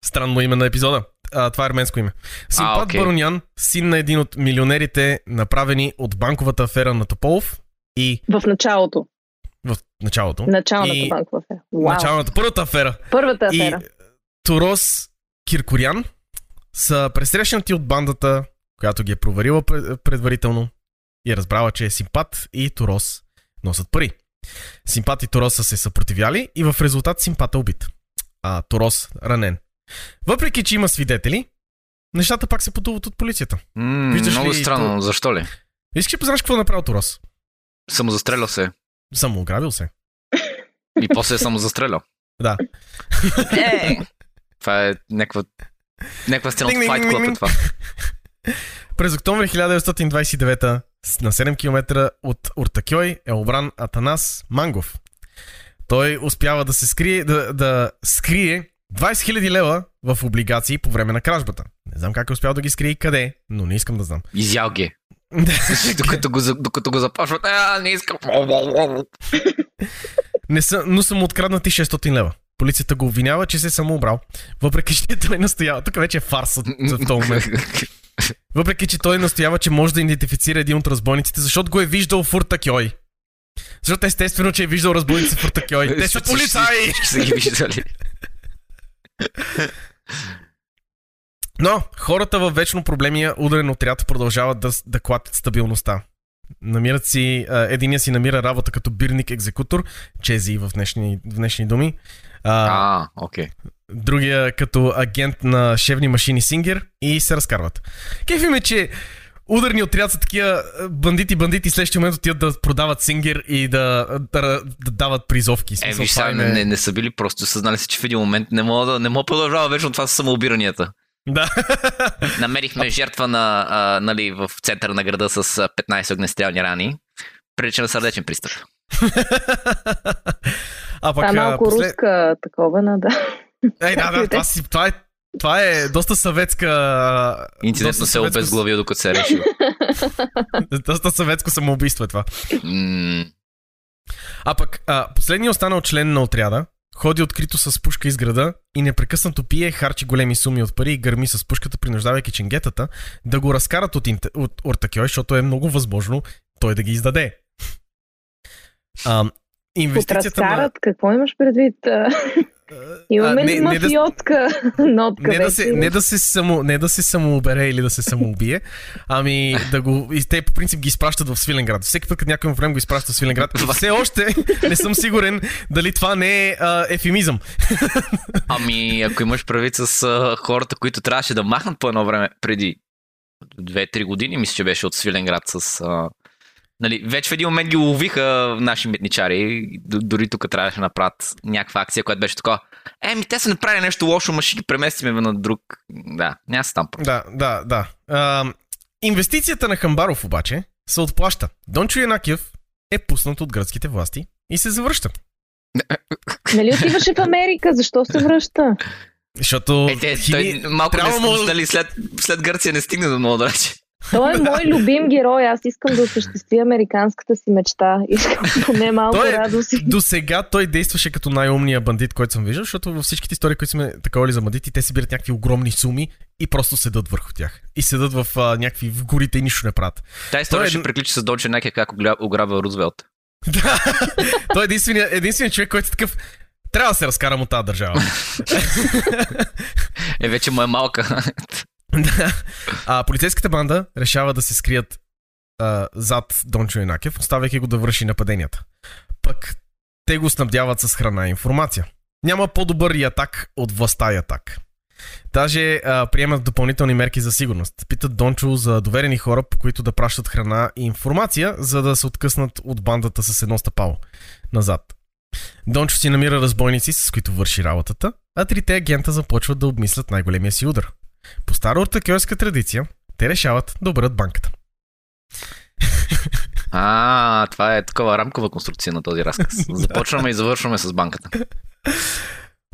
A: странно име на епизода, а, това е арменско име. Симпат
B: окей.
A: Баронян, син на един от милионерите, направени от банковата афера на Тополов и
C: В началото.
A: Началото.
C: Началната
A: И-
C: банкова афера. Вау.
A: Началната, първата афера.
C: Първата
A: И
C: афера.
A: Турос Киркорян са пресрещнати от бандата, която ги е проверила пред- предварително и е разбрала, че е Симпат и Турос носят пари. Симпат и Турос са се съпротивяли и в резултат Симпат е убит. А Турос ранен. Въпреки, че има свидетели, нещата пак се потуват от полицията.
B: М,
A: Виждаш
B: много
A: ли
B: странно. Защо ли?
A: Искаш ли познаеш какво е направил Турос?
B: Самозастрелял се.
A: Самоограбил се.
B: И после е самозастрелял.
A: Да.
B: Е! Това е някаква... Някаква сцена от Fight Club е това.
A: През октомври 1929 с- на 7 км от Уртакьой е обран Атанас Мангов. Той успява да се скрие, да, да скрие 20 000 лева в облигации по време на кражбата. Не знам как е успял да ги скрие и къде, но не искам да знам.
B: Изял ги. Докато, го, за- докато го започват, а, не искам.
A: Не са, но са му откраднати 600 лева. Полицията го обвинява, че се е самоубрал. Въпреки, че той настоява. Тук вече е фарс от- в този момент. Въпреки, че той настоява, че може да идентифицира един от разбойниците, защото го е виждал в Уртакьой. Защото естествено, че е виждал разбойници в Уртакьой. Те са полицаи!
B: Всички са ги виждали.
A: Но хората във вечно проблемия ударен отряд продължават да, да клатят стабилността. Намират си, а, единия си намира работа като бирник екзекутор, чези в днешни, в днешни думи. А,
B: окей.
A: другия като агент на шевни машини Сингер и се разкарват. Кефи ме, че ударни отряд са такива бандити, бандити, следващия момент отиват да продават Сингер и да, да, да дават призовки.
B: Е,
A: Смисъл,
B: виж, сега
A: им
B: не,
A: е-
B: не, не са били просто съзнали се, че в един момент не мога да не мога да продължава вечно това с самоубиранията.
A: Да.
B: Намерихме жертва на, а, нали, в центъра на града с а, 15 огнестрелни рани. Прилича на сърдечен пристъп.
A: а пък,
C: Това е малко
A: послед-
C: руска такова, на да.
A: Ей, да, да, това, си, това, е, това е доста съветска...
B: Инцидентно
A: доста
B: се е
A: съветско-
B: обезглавил, докато се е решил. *laughs*
A: Доста съветско самоубийство е това. А пък а, последният останал член на отряда ходи открито с пушка из града и непрекъснато пие, харчи големи суми от пари и гърми с пушката, принуждавайки ченгетата да го разкарат от, инте- от Ортакьой, защото е много възможно той да ги издаде. А, инвестицията на...
C: Разкарат, какво имаш предвид? Имаме
A: А,
C: ли
A: не- не да-
C: нотка *laughs*
A: Не да, се, не, да се само, не да се самоубере или да се самоубие, ами да го... И те по принцип ги изпращат в Свиленград. Всеки път, като някой има проблем, го изпраща в Свиленград. Все още не съм сигурен дали това не е а, ефемизъм.
B: Ами, ако имаш правит с а, хората, които трябваше да махнат по едно време преди 2-3 години, мисля, че беше от Свиленград с... А, нали, вече в един момент ги ловиха наши метничари. Д- Дори тук трябваше да направят някаква акция, която беше такова. Еми, те са направили нещо лошо, ма ще ги преместиме на друг. Да, няма се там.
A: Да, да, да. А, инвестицията на Хамбаров обаче се отплаща. Дончо Янакиев е пуснат от гръцките власти и се завръща. *laughs*
C: Нали отиваше в Америка? Защо се връща?
A: Защото
B: Е, те,
A: хими-
B: той малко
A: трябва
B: не,
A: му-
B: след, след Гърция не стигне до много далече.
C: Той е мой любим герой. Аз искам да осъществи американската си мечта. Искам поне малко
A: Той е-
C: радост.
A: До сега той действаше като най-умния бандит, който съм виждал, защото във всичките истории, които сме таковали за бандити, те събират някакви огромни суми и просто седат върху тях. И седат в а, някакви в горите и нищо не правят.
B: Тая история
A: е-
B: ще приключи с Донче Накия как ограбва Рузвелт.
A: Да, той е единственият, единственият човек, който е такъв. Трябва да се разкарам от тази държава. *laughs*
B: Е, вече му е малка. *laughs*
A: А, полицейската банда решава да се скрият а, зад Дончо Инакев, оставяйки го да върши нападенията. Пък те го снабдяват с храна и информация. Няма по-добър и атак от властта атак. Даже а, приемат допълнителни мерки за сигурност. Питат Дончо за доверени хора, по които да пращат храна и информация, за да се откъснат от бандата с едно стъпало назад. Дончо си намира разбойници, с които върши работата, а трите агента започват да обмислят най-големия си удар. По стара ортакьорска традиция, те решават да оберат банката. *laughs*
B: А, това е такова рамкова конструкция на този разказ. *laughs* Започваме и завършваме с банката.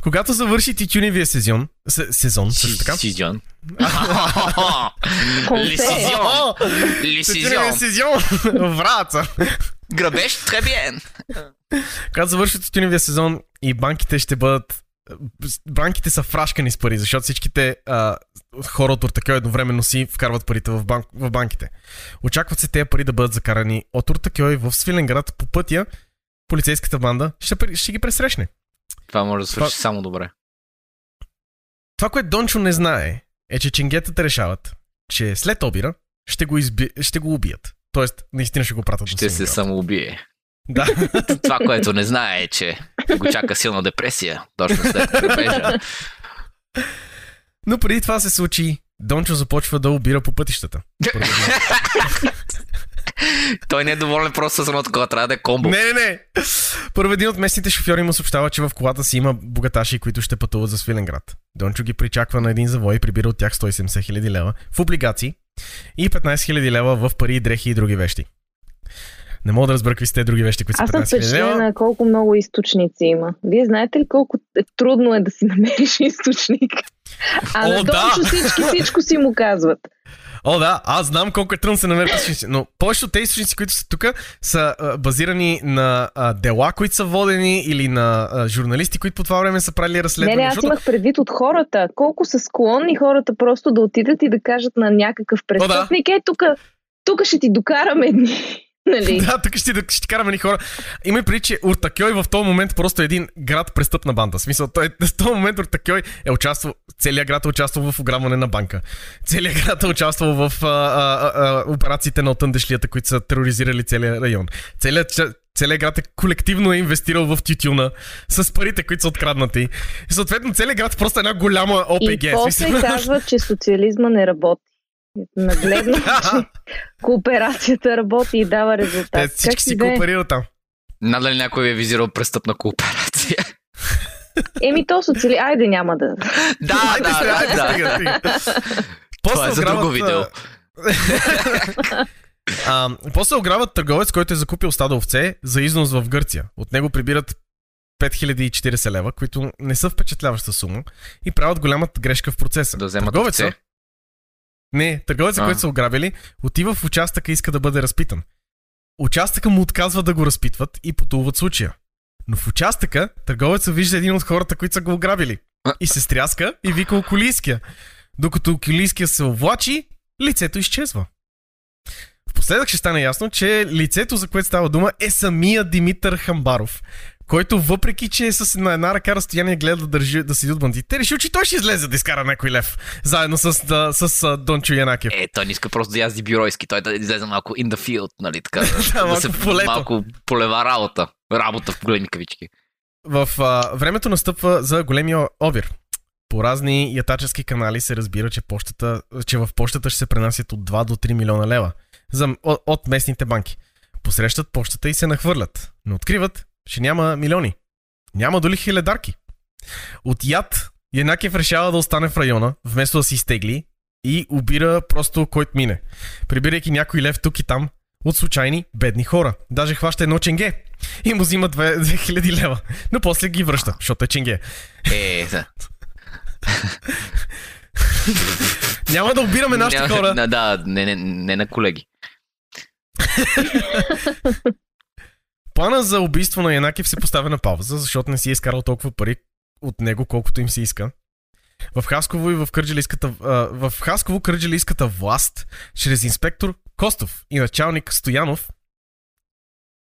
A: Когато завърши тютюневия сезон, се, сезон, също така. *laughs*
C: Конце.
B: Лисизион. Лисизион.
A: сезон, враца.
B: Грабеж требиен.
A: Когато завърши тютюневия сезон и банките ще бъдат банките са фрашкани с пари, защото всичките а, хора от Ортакьо едновременно си вкарват парите в, банк, в банките. Очакват се тези пари да бъдат закарани от Ортакьо в Свиленград по пътя. Полицейската банда ще, ще ги пресрещне.
B: Това може да свърши
A: Това-
B: само добре.
A: Това, което Дончо не знае, е, че ченгетата решават, че след обира ще го, изби... ще го убият. Тоест, наистина ще го пратят
B: Ще се самоубие.
A: Да. *laughs*
B: Това, което не знае е, че го чака силна депресия. Точно след грабежа.
A: Но преди това се случи, Дончо започва да обира по пътищата.
B: Той не е доволен просто с едно такова. Трябва да е комбо.
A: Не, не, не. Първо един от местните шофьори му съобщава, че в колата си има богаташи, които ще пътуват за Свиленград. Дончо ги причаква на един завой и прибира от тях 170 хиляди лева в облигации и 15 хиляди лева в пари, дрехи и други вещи. Не мога да разбера какви са те други вещи, които са
C: Аз съм
A: 15 хиляди лева.
C: впечатлена колко много източници има. Вие знаете ли колко е трудно е да си *laughs* намериш източник? А
A: О,
C: на
A: да!
C: Всички всичко си му казват.
A: О, да, аз знам колко е трудно да се намерят източници, но повечето от тези източници, които са тук, са а, базирани на а, дела, които са водени или на а, журналисти, които по това време са правили
C: Не,
A: разследвания.
C: не, аз
A: защото-
C: имах предвид от хората. Колко са склонни хората просто да отидат и да кажат на някакъв престъпник, е, тук, тук ще ти докараме едни. Нали? *laughs*
A: Да, тук ще, ще караме ни хора. Има и преди, че Уртакьой в този момент просто е един град престъпна банда. В смисъл, той, *laughs* в този момент Уртакьой е участвал, целият град е участвал в ограбване на банка. Целият град е участвал в а, а, а, операциите на отънdeшлията, които са тероризирали целият район. Целият, целият град е колективно е инвестирал в тютюна с парите, които са откраднати. И съответно целият град е просто една голяма ОПГ.
C: И после
A: смисъл-
C: казват, че социализма не работи. Нагледно, *laughs* че кооперацията работи и дава резултат.
A: Те
C: Как
A: всички си
C: и да е.
A: кооперират там.
B: Надали някой ви е визирал престъпна кооперация.
C: Еми то социали... Айде няма да.
B: да,
A: Айде,
B: да, да,
A: айде,
B: да.
A: стига.
B: Това е за друго видео. *laughs*
A: А, после ограбват търговец, който е закупил стадо овце за износ в Гърция. От него прибират 5040 лева, които не са впечатляваща сума и правят голямата грешка в процеса.
B: Да вземат
A: Търговеца,
B: овце.
A: Не, търговеца, който са ограбили, отива в участъка и иска да бъде разпитан. Участъка му отказва да го разпитват и потулват случая. Но в участъка търговеца вижда един от хората, които са го ограбили. И се стряска и вика околийския. Докато околийския се овлачи, лицето изчезва. Впоследък ще стане ясно, че лицето, за което става дума, е самия Димитър Хамбаров, който въпреки, че е с на една ръка разстояние гледа да, държи, да седи от бандитите, решил, че той ще излезе да изкара някой лев, заедно с, да, с, с Дончо Янакев.
B: Е, той не иска просто да язди бюройски, той да излезе малко in the field, нали така. *laughs*
A: Да, малко в полето.
B: малко полева работа. Работа в големи кавички.
A: В а, времето настъпва за големия обир. По разни ятачески канали се разбира, че, почтата, че в почтата ще се пренасят от 2 до 3 милиона лева за, от, от местните банки. Посрещат почтата и се нахвърлят, но откриват, че няма милиони. Няма доли хиледарки. От яд Янакев решава да остане в района, вместо да си изтегли и убира просто който мине. Прибирайки някой лев тук и там от случайни бедни хора. Даже хваща едно ченге и му взима 2000 лева. Но после ги връща, защото е ченге.
B: Е, да.
A: Няма да обираме нашите хора.
B: Да, да, не, не, не на колеги. *laughs*
A: Плана за убийство на Янакев се поставя на пауза, защото не си е изкарал толкова пари от него, колкото им се иска. В Хасково и в Кърджалийската, а, в Хасково Кърджалийската власт, чрез инспектор Костов и началник Стоянов,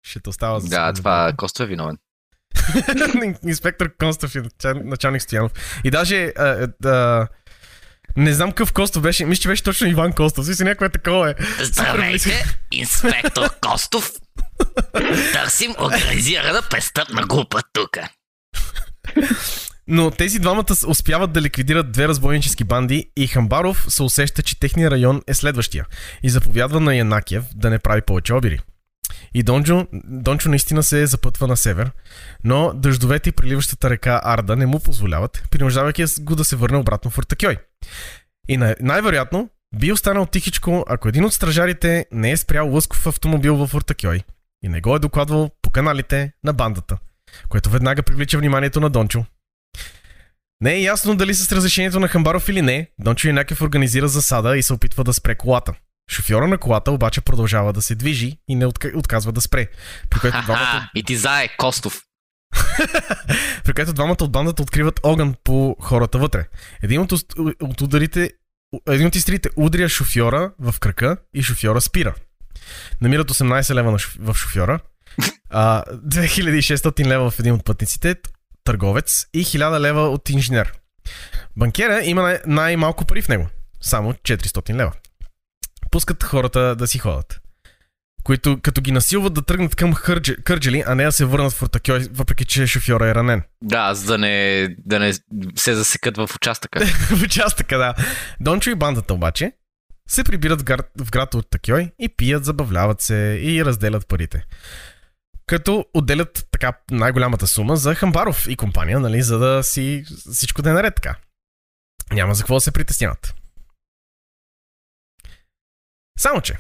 A: ще те остава за
B: Да, това Косто е виновен. *laughs*
A: инспектор Костов и начал- началник Стоянов. И даже а, а, не знам какъв Костов беше, мисля, че беше точно Иван Костов. Си някое такова е.
B: Здравейте, инспектор Костов. Търсим организирана престъпна група тук.
A: Но тези двамата успяват да ликвидират две разбойнически банди и Хамбаров се усеща, че техния район е следващия и заповядва на Янакиев да не прави повече обири. И Дончо, Дончо наистина се запътва на север, но дъждовете и приливащата река Арда не му позволяват, принуждавайки го да се върне обратно в Артакьой. И най- най-вероятно би останал тихичко, ако един от стражарите не е спрял лъсков автомобил в Ортакьой и не го е докладвал по каналите на бандата, което веднага привлича вниманието на Дончо. Не е ясно дали с разрешението на Хамбаров или не, Дончо Янакев организира засада и се опитва да спре колата. Шофьора на колата обаче продължава да се движи и не отка- отказва да спре, при което двамата
B: и ти зае Костов. *laughs*
A: при което двамата от бандата откриват огън по хората вътре. Един от, от ударите, един от изстрелите удря шофьора в кръка и шофьора спира. Намират 18 лева в шофьора, а, 2600 лева в един от пътниците, търговец и 1000 лева от инженер. Банкера има най- най-малко пари в него. Само 400 лева. Пускат хората да си ходят. Които като ги насилват да тръгнат към Кърджи, Кърджали, а не да се върнат в Ортакьой, въпреки че шофьора е ранен.
B: Да, за да не, да не се засекат в участъка. *laughs*
A: в участъка, да. Дончо и бандата обаче се прибират в град, в град от Такьой и пият, забавляват се и разделят парите. Като отделят така най-голямата сума за Хамбаров и компания, нали, за да си всичко да е наред така. Няма за какво да се притесняват. Само, че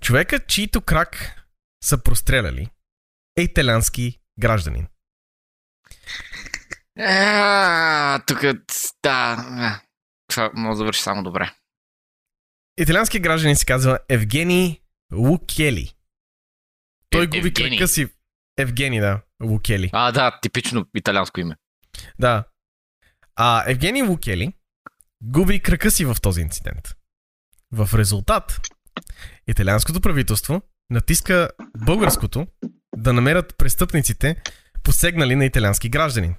A: човекът, чието крак са простреляли, е италянски гражданин.
B: А, тук, да, а, това може да завърши само добре.
A: Италиански гражданин се казва Евгений Лукели. Той
B: Е-
A: губи
B: Евгений.
A: кръка си. Евгений, да. Лукели.
B: А, да, типично италианско име.
A: Да. А Евгений Лукели губи кръка си в този инцидент. В резултат, италианското правителство натиска българското да намерят престъпниците, посегнали на италиански гражданин.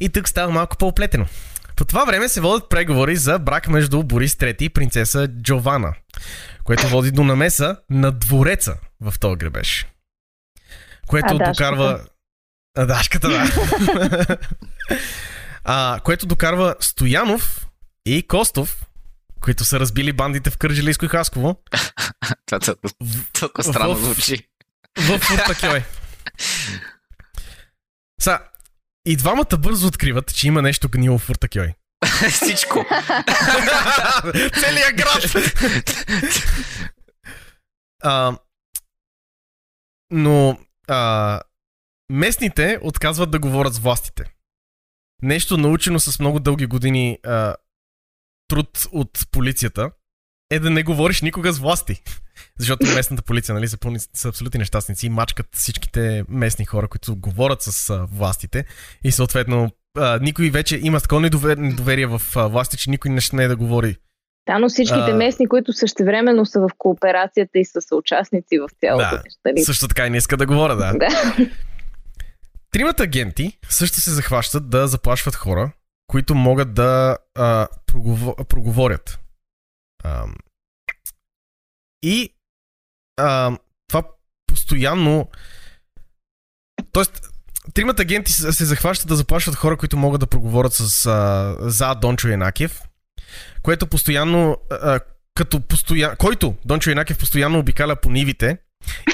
A: И тук става малко по-оплетено. По това време се водят преговори за брак между Борис III и принцеса Джована, което води до намеса на двореца в този гребеж. Което
C: А,
A: докарва... А, Дашката, да. а, което докарва Стоянов и Костов, които са разбили бандите в Кърджилийско и Хасково,
B: Това толкова, странно
A: в-
B: звучи.
A: в Фуртакьой. Са, и двамата бързо откриват, че има нещо гнило в Фуртакьой. *laughs*
B: Всичко. *laughs*
A: Целият град! а, но а, местните отказват да говорят с властите. Нещо научено с много дълги години а, труд от полицията е да не говориш никога с власти. Защото местната полиция нали, са, пълни, са абсолютни нещастници и мачкат всичките местни хора, които говорят с а, властите и съответно а, никой вече има такова недовер- недоверие в а, власти, че никой не ще не е да говори
C: Да, но всичките
A: А.
C: местни, които същевременно са в кооперацията и са съучастници в цялото
A: Да,
C: нещо. Нали?
A: Също така и не иска да говоря, да.
C: Да.
A: Тримата агенти също се захващат да заплашват хора, които могат да а, прогово- проговорят. А, и а, това постоянно. Тоест, тримата агенти се захващат да заплашват хора, които могат да проговорят с, а, за Дончо Янакев, което постоянно. А, като постоянно, който Дончо Янакев постоянно обикаля по нивите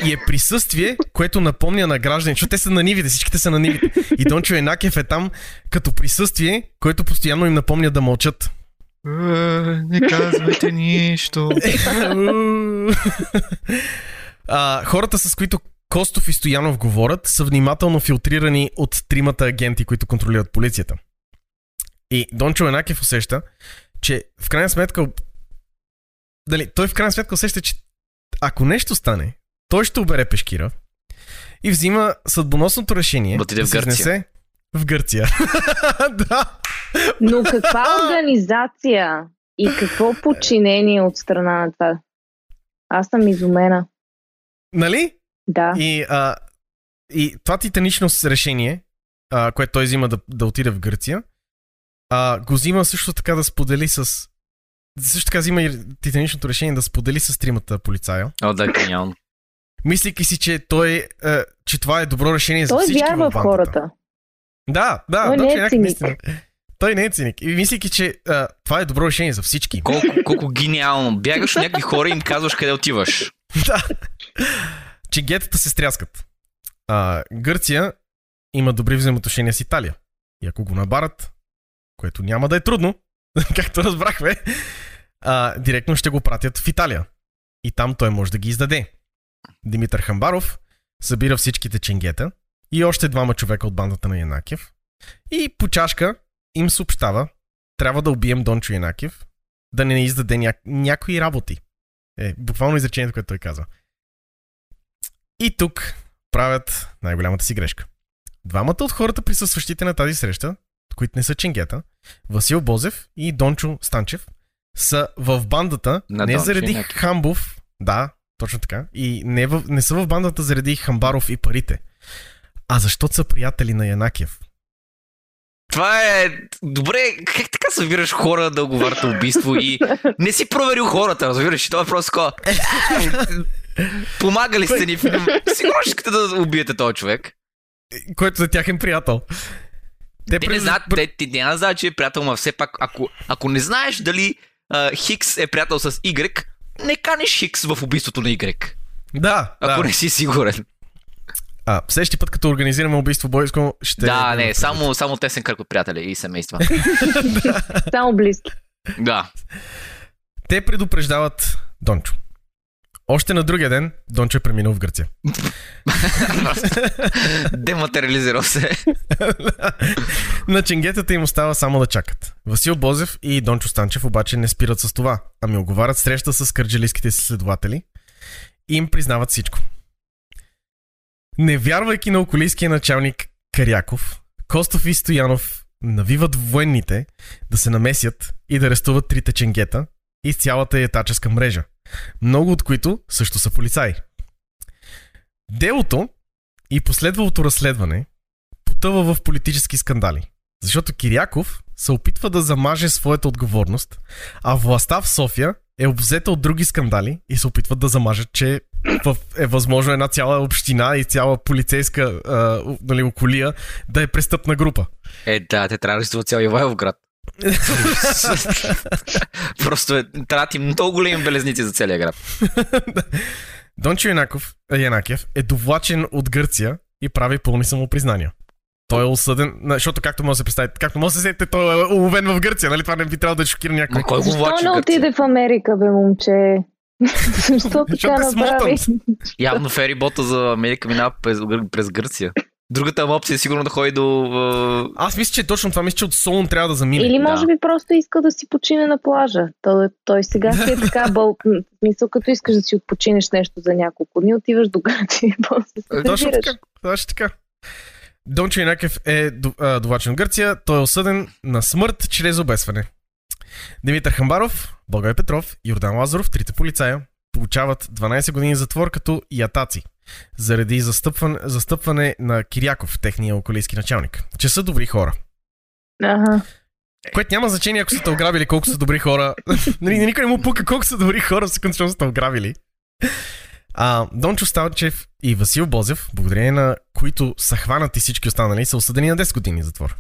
A: и е присъствие, което напомня на граждани, защото те са на нивите, всичките са на нивите. И Дончо Енакев е там като присъствие, което постоянно им напомня да мълчат.
B: Не казвайте нищо.
A: а, хората, с които Костов и Стоянов говорят, са внимателно филтрирани от тримата агенти, които контролират полицията. И Дончо Енакев усеща, че в крайна сметка. Дали, той в крайна сметка усеща, че ако нещо стане, той ще обере пешкира и взима съдбоносното решение
B: Да в Гърция.
A: изнесе в Гърция. *laughs* да.
C: Но каква *laughs* организация и какво подчинение от страна на това? Аз съм изумена.
A: Нали?
C: Да.
A: И, а, и това титанично решение, а, което той взима да, да отиде в Гърция, а, го взима също така да сподели с. Също така взима и титаничното решение да сподели с тримата полицая,
B: О, да, гениално.
A: мислейки си, че, той, е, че това е добро решение за
C: Той
A: всички
C: вярва в
A: бандата.
C: хората.
A: Да, да,
C: Той
A: да,
C: не е
A: човек,
C: циник.
A: Той не е циник. И мислейки, че а, това е добро решение за всички.
B: Колко, колко гениално. Бягаш от някакви хора и им казваш къде отиваш. *laughs*
A: да. Че гетата се стряскат. А, Гърция има добри взаимоотношения с Италия. И ако го набарат, което няма да е трудно, *laughs* както разбрахме, а, директно ще го пратят в Италия. И там той може да ги издаде. Димитър Хамбаров събира всичките ченгета и още двама човека от бандата на Янакев. И по чашка им съобщава, трябва да убием Дончо Янакев, да не издаде ня... някои работи. Е, буквално изречението, което той казва. И тук правят най-голямата си грешка. Двамата от хората, присъстващите на тази среща, които не са ченгета, Васил Бозев и Дончо Станчев, са в бандата
B: На
A: не
B: Дончо
A: заради
B: Янакев.
A: Хамбов, да, точно така, и не, в, не са в бандата заради Хамбаров и парите, а защото са приятели на Янакев.
B: Това е... Добре, как така събираш хора да оговарят убийство и не си проверил хората, разбираш? Това е просто такова. *laughs* Помагали сте ни. Сигурно ще искате да убиете този човек.
A: Който за тяхен приятел.
B: Те не
A: през-
B: знаят, те, те няма знаят, че е приятел, но все пак, ако, ако не знаеш дали а, Хикс е приятел с Y, не каниш Хикс в убийството на Y,
A: Да,
B: ако
A: да.
B: не си сигурен.
A: А, следващия път, като организираме убийство бойско, ще...
B: да, не, само, само тесен кръг от приятели и семейства. *laughs*
C: Само близки.
B: да.
A: Те предупреждават Дончо. Още на другия ден Дончо е преминал в Гърция. *laughs*
B: Дематериализирал се.
A: на ченгетата им остава само да чакат. Васил Бозев и Дончо Станчев обаче не спират с това, ами оговарят среща с кърджалийските си следователи и им признават всичко. Не вярвайки на околийския началник Каряков, Костов и Стоянов навиват военните да се намесят и да арестуват трите ченгета и цялата ятаческа мрежа, много от които също са полицаи. Делото и последвалото разследване потъва в политически скандали. Защото Киряков се опитва да замаже своята отговорност, а властта в София е обзета от други скандали и се опитват да замажат, че в, е възможно една цяла община и цяла полицейска а, нали, околия да е престъпна група.
B: Е, да, те трябва да арестуват цял Ивайловград. *laughs* Просто е, трябва ти много големи белезници за целия град.
A: Дончо Янаков, е, Янакев е довлачен от Гърция и прави пълни самопризнания. Той е осъден, защото както може да се представите, както може да се сетите, той е уловен в Гърция, нали? Това не би трябвало да шокира някой.
B: Кой го
C: Защо
B: влачи
C: не
B: в Гърция?
C: отиде в Америка, бе, момче? Защо така
A: е
C: направи?
B: Явно ферибота за Америка минава през, през Гърция. Другата му опция е сигурно да ходи до... а,
A: Аз мисля, че точно това мисля, че от Солун трябва да замине.
C: Или
B: Да.
C: може би просто иска да си почине на плажа. Той, той сега си е *laughs* така бъл... В смисъл, като искаш да си отпочинеш нещо за няколко дни, отиваш до Гърция и после се
A: Точно така. Точно така. Дончо Инакев е довлачен в Гърция. Той е осъден на смърт чрез обесване. Димитър Хамбаров, Благой Петров Йордан Лазаров, трите полицая, получават 12 години затвор като ятаци заради застъпване, застъпване на Киряков, техния околийски началник, че са добри хора.
C: Ага.
A: Което няма значение ако са те ограбили, колко са добри хора. *laughs* Нали, никой не му пука колко са добри хора, секунд, защото са те ограбили. А, Дончо Ставчев и Васил Бозев, благодарение на които са хванати всички останали, са осъдени на 10 години затвор.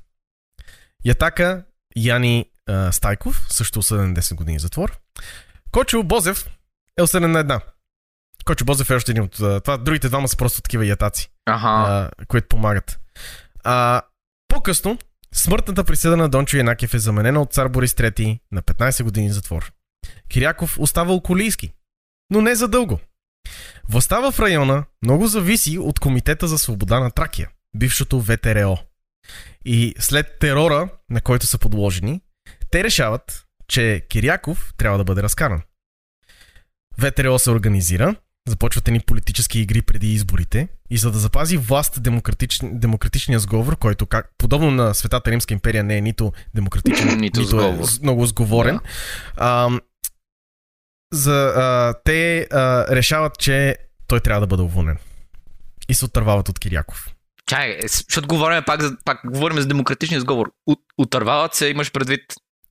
A: Ятака Яни а, Стайков, също осъден на 10 години затвор. Кочо Бозев е осъден на една. Кочо Бозев е още един от... Това, другите двама са просто такива ятаци
B: Аха.
A: а, които помагат. А, по-късно, смъртната присъда на Дончо Янакев е заменена от цар Борис III на 15 години затвор. Киряков остава околийски, но не за дълго. Властта в района много зависи от Комитета за свобода на Тракия, бившото ВТРО. И след терора, на който са подложени, те решават, че Киряков трябва да бъде разкаран. ВТРО се организира, започват ни политически игри преди изборите и за да запази власт демократич... демократичния сговор, който как, подобно на Светата Римска империя не е нито демократичен, *clears throat*
B: Нито
A: е
B: сговор.
A: с- много сговорен, а, за, а, те а, решават, че той трябва да бъде уволнен. И се отървават от Киряков.
B: Чай, е, защото говорим пак, пак говорим за демократичния сговор. От, отървават се, имаш предвид.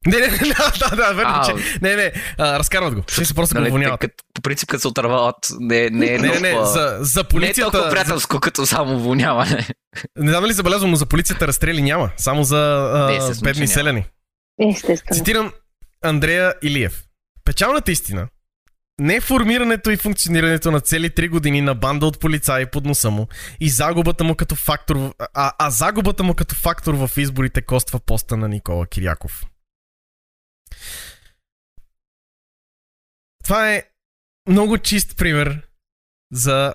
A: Не, не, не, *laughs* да, да, да, верно,
B: А,
A: че. Не, не, а, разкарват го. Ще се просто го
B: Нали, те,
A: уволняват.
B: по принцип, като се отървават, не, не е
A: Не, не, не, за, за
B: не е
A: полицията.
B: толкова приятелско, като само уволняване.
A: Не знам ли забелязвам, но за полицията разстрели няма. Само за а, бедни селяни.
C: Естествено.
A: Цитирам Андрея Илиев. Печалната истина не формирането и функционирането на цели 3 години на банда от полицаи под носа му и загубата му като фактор, а, а загубата му като фактор в изборите коства поста на Никола Киряков. Това е много чист пример за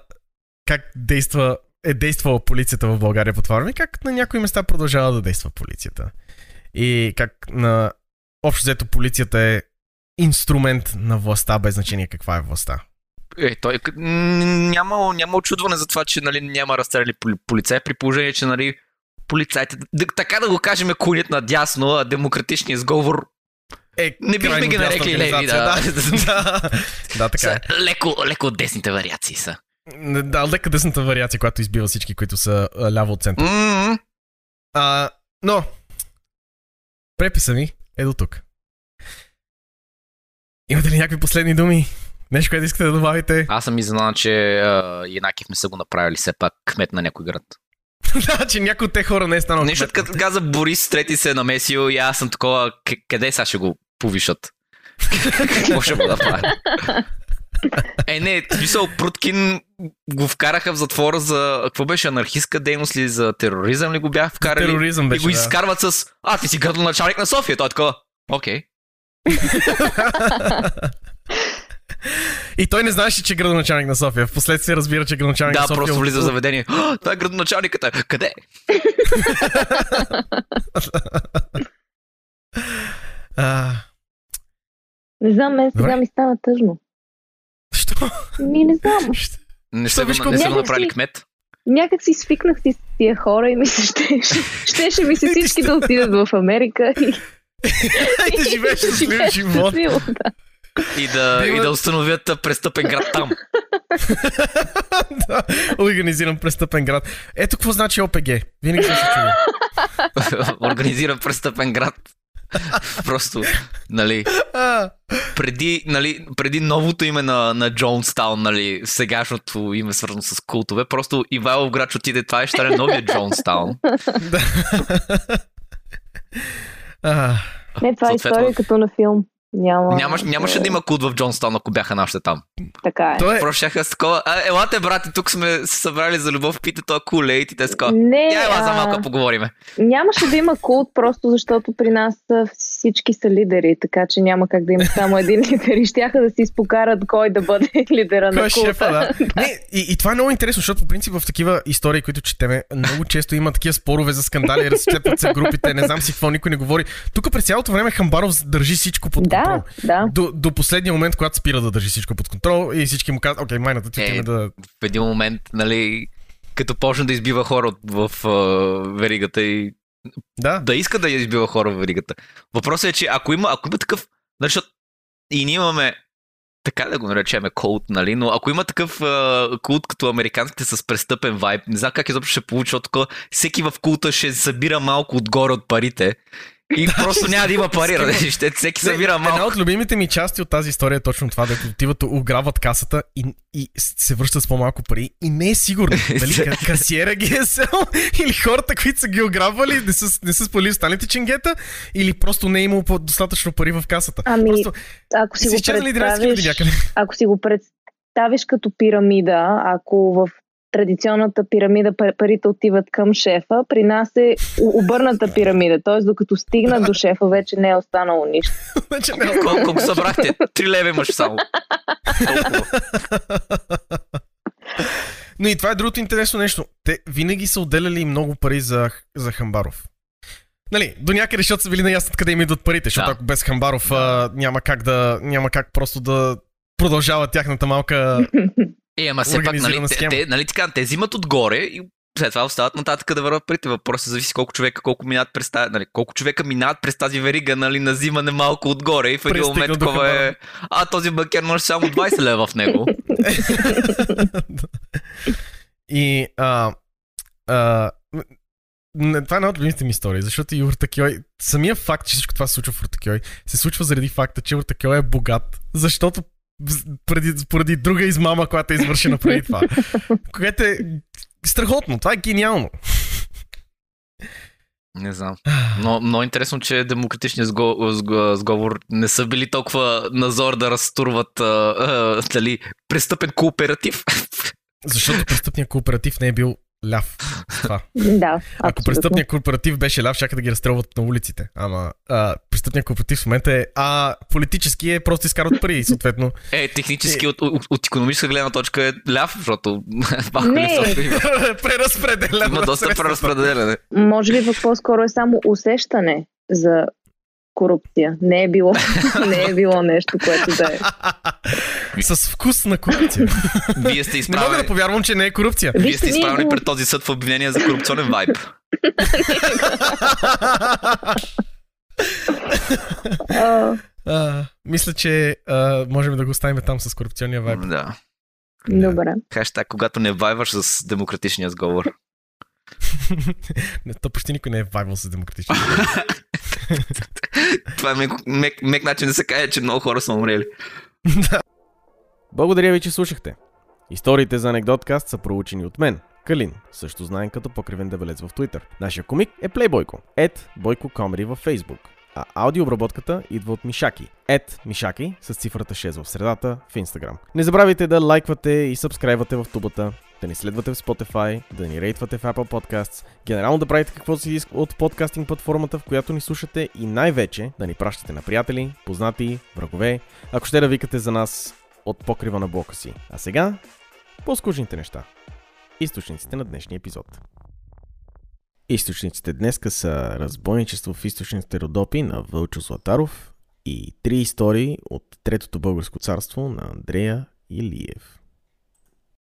A: как действа, е действала полицията в България по това време как на някои места продължава да действа полицията. И как на общо взето полицията е инструмент на властта, без значение каква е властта.
B: Е, той м, няма, няма очудване за това, че нали, няма разстрели поли- полицаи, при положение, че нали, полицайите, така да го кажем, кунят надясно, а демократичният сговор
A: Е,
B: Не бихме ги нарекли леви, *laughs* да.
A: да. да, *laughs* така е.
B: леко, леко десните вариации са.
A: Да, лека десната вариация, която избива всички, които са ляво от центъра.
B: М,
A: А, но, преписа ми е до тук. Имате ли някакви последни думи? Нещо, което искате да добавите?
B: Аз съм изненадан, че Янакив не са го направили все пак кмет на някой град. *laughs*
A: да, че някой от те хора не е станал
B: Нещо, като каза Борис трети се е намесил и аз съм такова, «К- къде сега ще го повишат? *laughs* Какво ще го направя? Е, не, в смисъл, Пруткин го вкараха в затвора за, какво беше, анархистка дейност ли, за тероризъм ли го бях вкарали?
A: Тероризъм
B: и
A: беше,
B: го
A: да.
B: изкарват с, а, ти си градоначалник на София. Той е такова, окей.
A: И той не знаеше, че е градоначалник на София. Впоследствие разбира, че е градоначалник
B: Да,
A: на София.
B: просто
A: от-
B: влиза в заведение. «А, Това е градоначалниката. Къде? *laughs*
A: А,
C: Не знам, мен сега
A: Добре.
C: ми стана тъжно.
A: Що?
C: Ми не знам.
B: Не са,
A: виж
B: не са го
C: Някак
B: направили
C: си-
B: кмет.
C: Някак си свикнах си с тия хора и ми се щеше. Щеше ми се всички да отидат в Америка и *laughs*
A: И да живееш щастлив живот.
C: щастливо, да.
B: И да,
A: Да
B: и да установят а, престъпен град там. *laughs*
A: да, организиран престъпен град. Ето какво значи ОПГ. Винаги съм се чудил. *laughs*
B: Организиран престъпен град. *laughs* Просто, нали, преди, нали, преди новото име на, на Джонстаун, нали, сегашното име свързано с култове, просто Ивайлов грач отиде това и ще стане новия Джонстаун. *laughs*
C: Не, това е история като на филм. Няма.
B: Нямаш, нямаше да има култ в Джонстаун, ако бяха нашите там.
C: Така е.
A: то е...
B: Просто щяха с такова, а, елате, брати, тук сме се събрали за любов, пите това кулейт и те са такова.
C: Не,
B: Я ела за
C: а,
B: малко поговориме.
C: нямаше да има култ, просто защото при нас всички са лидери, така че няма как да има само един *laughs* лидер и щяха да си изпокарат кой да бъде *laughs* лидера
A: Кой
C: на
A: е
C: култа.
A: шефа, *laughs* да. Не, и, и това е много интересно, защото по принцип в такива истории, които четеме, много често има такива спорове за скандали, разцепват се групите, не знам си какво, никой не говори. Тук през цялото време Хамбаров държи всичко под контрол.
C: Да, да.
A: До, до последния момент, когато спира да държи всичко под контрол и всички му казват, окей, майната ти
B: Е,
A: да...
B: В един момент, нали, като почна да избива хора в а, веригата и
A: Да,
B: да иска да избива хора в веригата. Въпросът е, че ако има, ако има такъв, нали, защото И ние имаме така да го наречеме култ, нали? Но ако има такъв а, култ като американските с престъпен вайб, не знам как изобщо ще получи, защото всеки в култа ще събира малко отгоре от парите. И просто няма да има пари, нали? ще всеки събира
A: Една
B: малко.
A: от любимите ми части от тази история е точно това, дето отиват, ограбват касата и, и се връщат с по-малко пари и не е сигурно *laughs* дали ка- касиера ги е сел *laughs* или хората, които са ги ограбвали, не са, не са спалили останалите ченгета или просто не е имало достатъчно пари в касата.
C: Ами,
A: Просто
C: Ако си
A: си
C: го
A: изчезнали 11 000
C: представиш, ако си го представиш като пирамида, ако в традиционната пирамида пар- парите отиват към шефа, при нас е обърната пирамида. Т.е. докато стигнат до шефа, вече не е останало нищо. *laughs*
A: Вече не е
B: Колко, колко събрахте? Три лева имаш само.
A: Но и това е другото интересно нещо. Те винаги са отделяли много пари за, за Хамбаров. Нали, до някъде, защото са били наясно къде им идват парите, защото
B: Да.
A: ако без Хамбаров а, няма как да, няма как просто да продължава тяхната малка... *laughs*
B: Е, ама все пак, нали, те, те, нали така, те взимат отгоре и след това остават нататък да върват парите. Въпросът зависи колко човека, колко минават през тази, нали, колко човека минават през тази верига, нали, на взимане малко отгоре и в един момент такова е, а този банкер може само 20 лева в него.
A: и... А, а, това е една от любимите ми истории, защото и Уртакьой, самия факт, че всичко това се случва в Уртакьой, се случва заради факта, че Уртакьой е богат, защото преди, поради друга измама, която е извършена преди това. *laughs* Което е страхотно, това е гениално.
B: Не знам. Но много интересно, че демократичният сго, сго, сговор не са били толкова назор да разтурват а, а, дали, престъпен кооператив.
A: Защото престъпният кооператив не е бил ляв. Това. *laughs*
C: Да,
A: Ако
C: абсолютно.
A: престъпният кооператив беше ляв, ще да ги разстрелват на улиците. Ама а, престъпният кооператив в момента е, а политически е просто изкарват пари *laughs* съответно
B: Е, технически от, от, от економическа гледна точка е ляв, защото *laughs* пак
C: Не.
B: са има, доста преразпределяне.
C: Може би по-скоро е само усещане за корупция. Не е било, *laughs* не е било нещо, което да е.
A: С вкус на корупция.
B: Вие сте
A: Не мога
B: изправени,
A: да повярвам, че не е корупция.
B: вие
C: Вижте,
B: сте изправени
C: го-
B: пред този съд в обвинение за корупционен вайб. *laughs*
A: А, мисля, че а, можем да го оставим там с корупционния вайб.
B: Да.
C: добре.
B: Хаштаг, когато не вайваш с демократичния сговор.
A: Не, *laughs* То почти никой не е вайбъл с демократичния. *laughs*
B: Това е мек, мек, мек начин да се каже, че много хора са умрели. *laughs*
A: Благодаря ви, че слушахте. Историите за анекдоткаст са проучени от мен, Калин, също знаен като покривен дебелец в Twitter. Нашия комик е Playboyko, ед Бойко Комеди във Facebook. А аудиообработката идва от Мишаки, ед Мишаки с цифрата 6 в средата в Instagram. Не забравяйте да лайквате и сабскрайбвате в тубата, да ни следвате в Spotify, да ни рейтвате в Apple Podcasts, генерално да правите каквото си иска от подкастинг платформата, в която ни слушате и най-вече да ни пращате на приятели, познати, врагове, ако ще да викате за нас от покрива на блока си. А сега, по-скучните неща. Източниците на днешния епизод. Източниците днеска са разбойничество в източните Родопи на Вълчо Златаров и три истории от Третото българско царство на Андрея Илиев.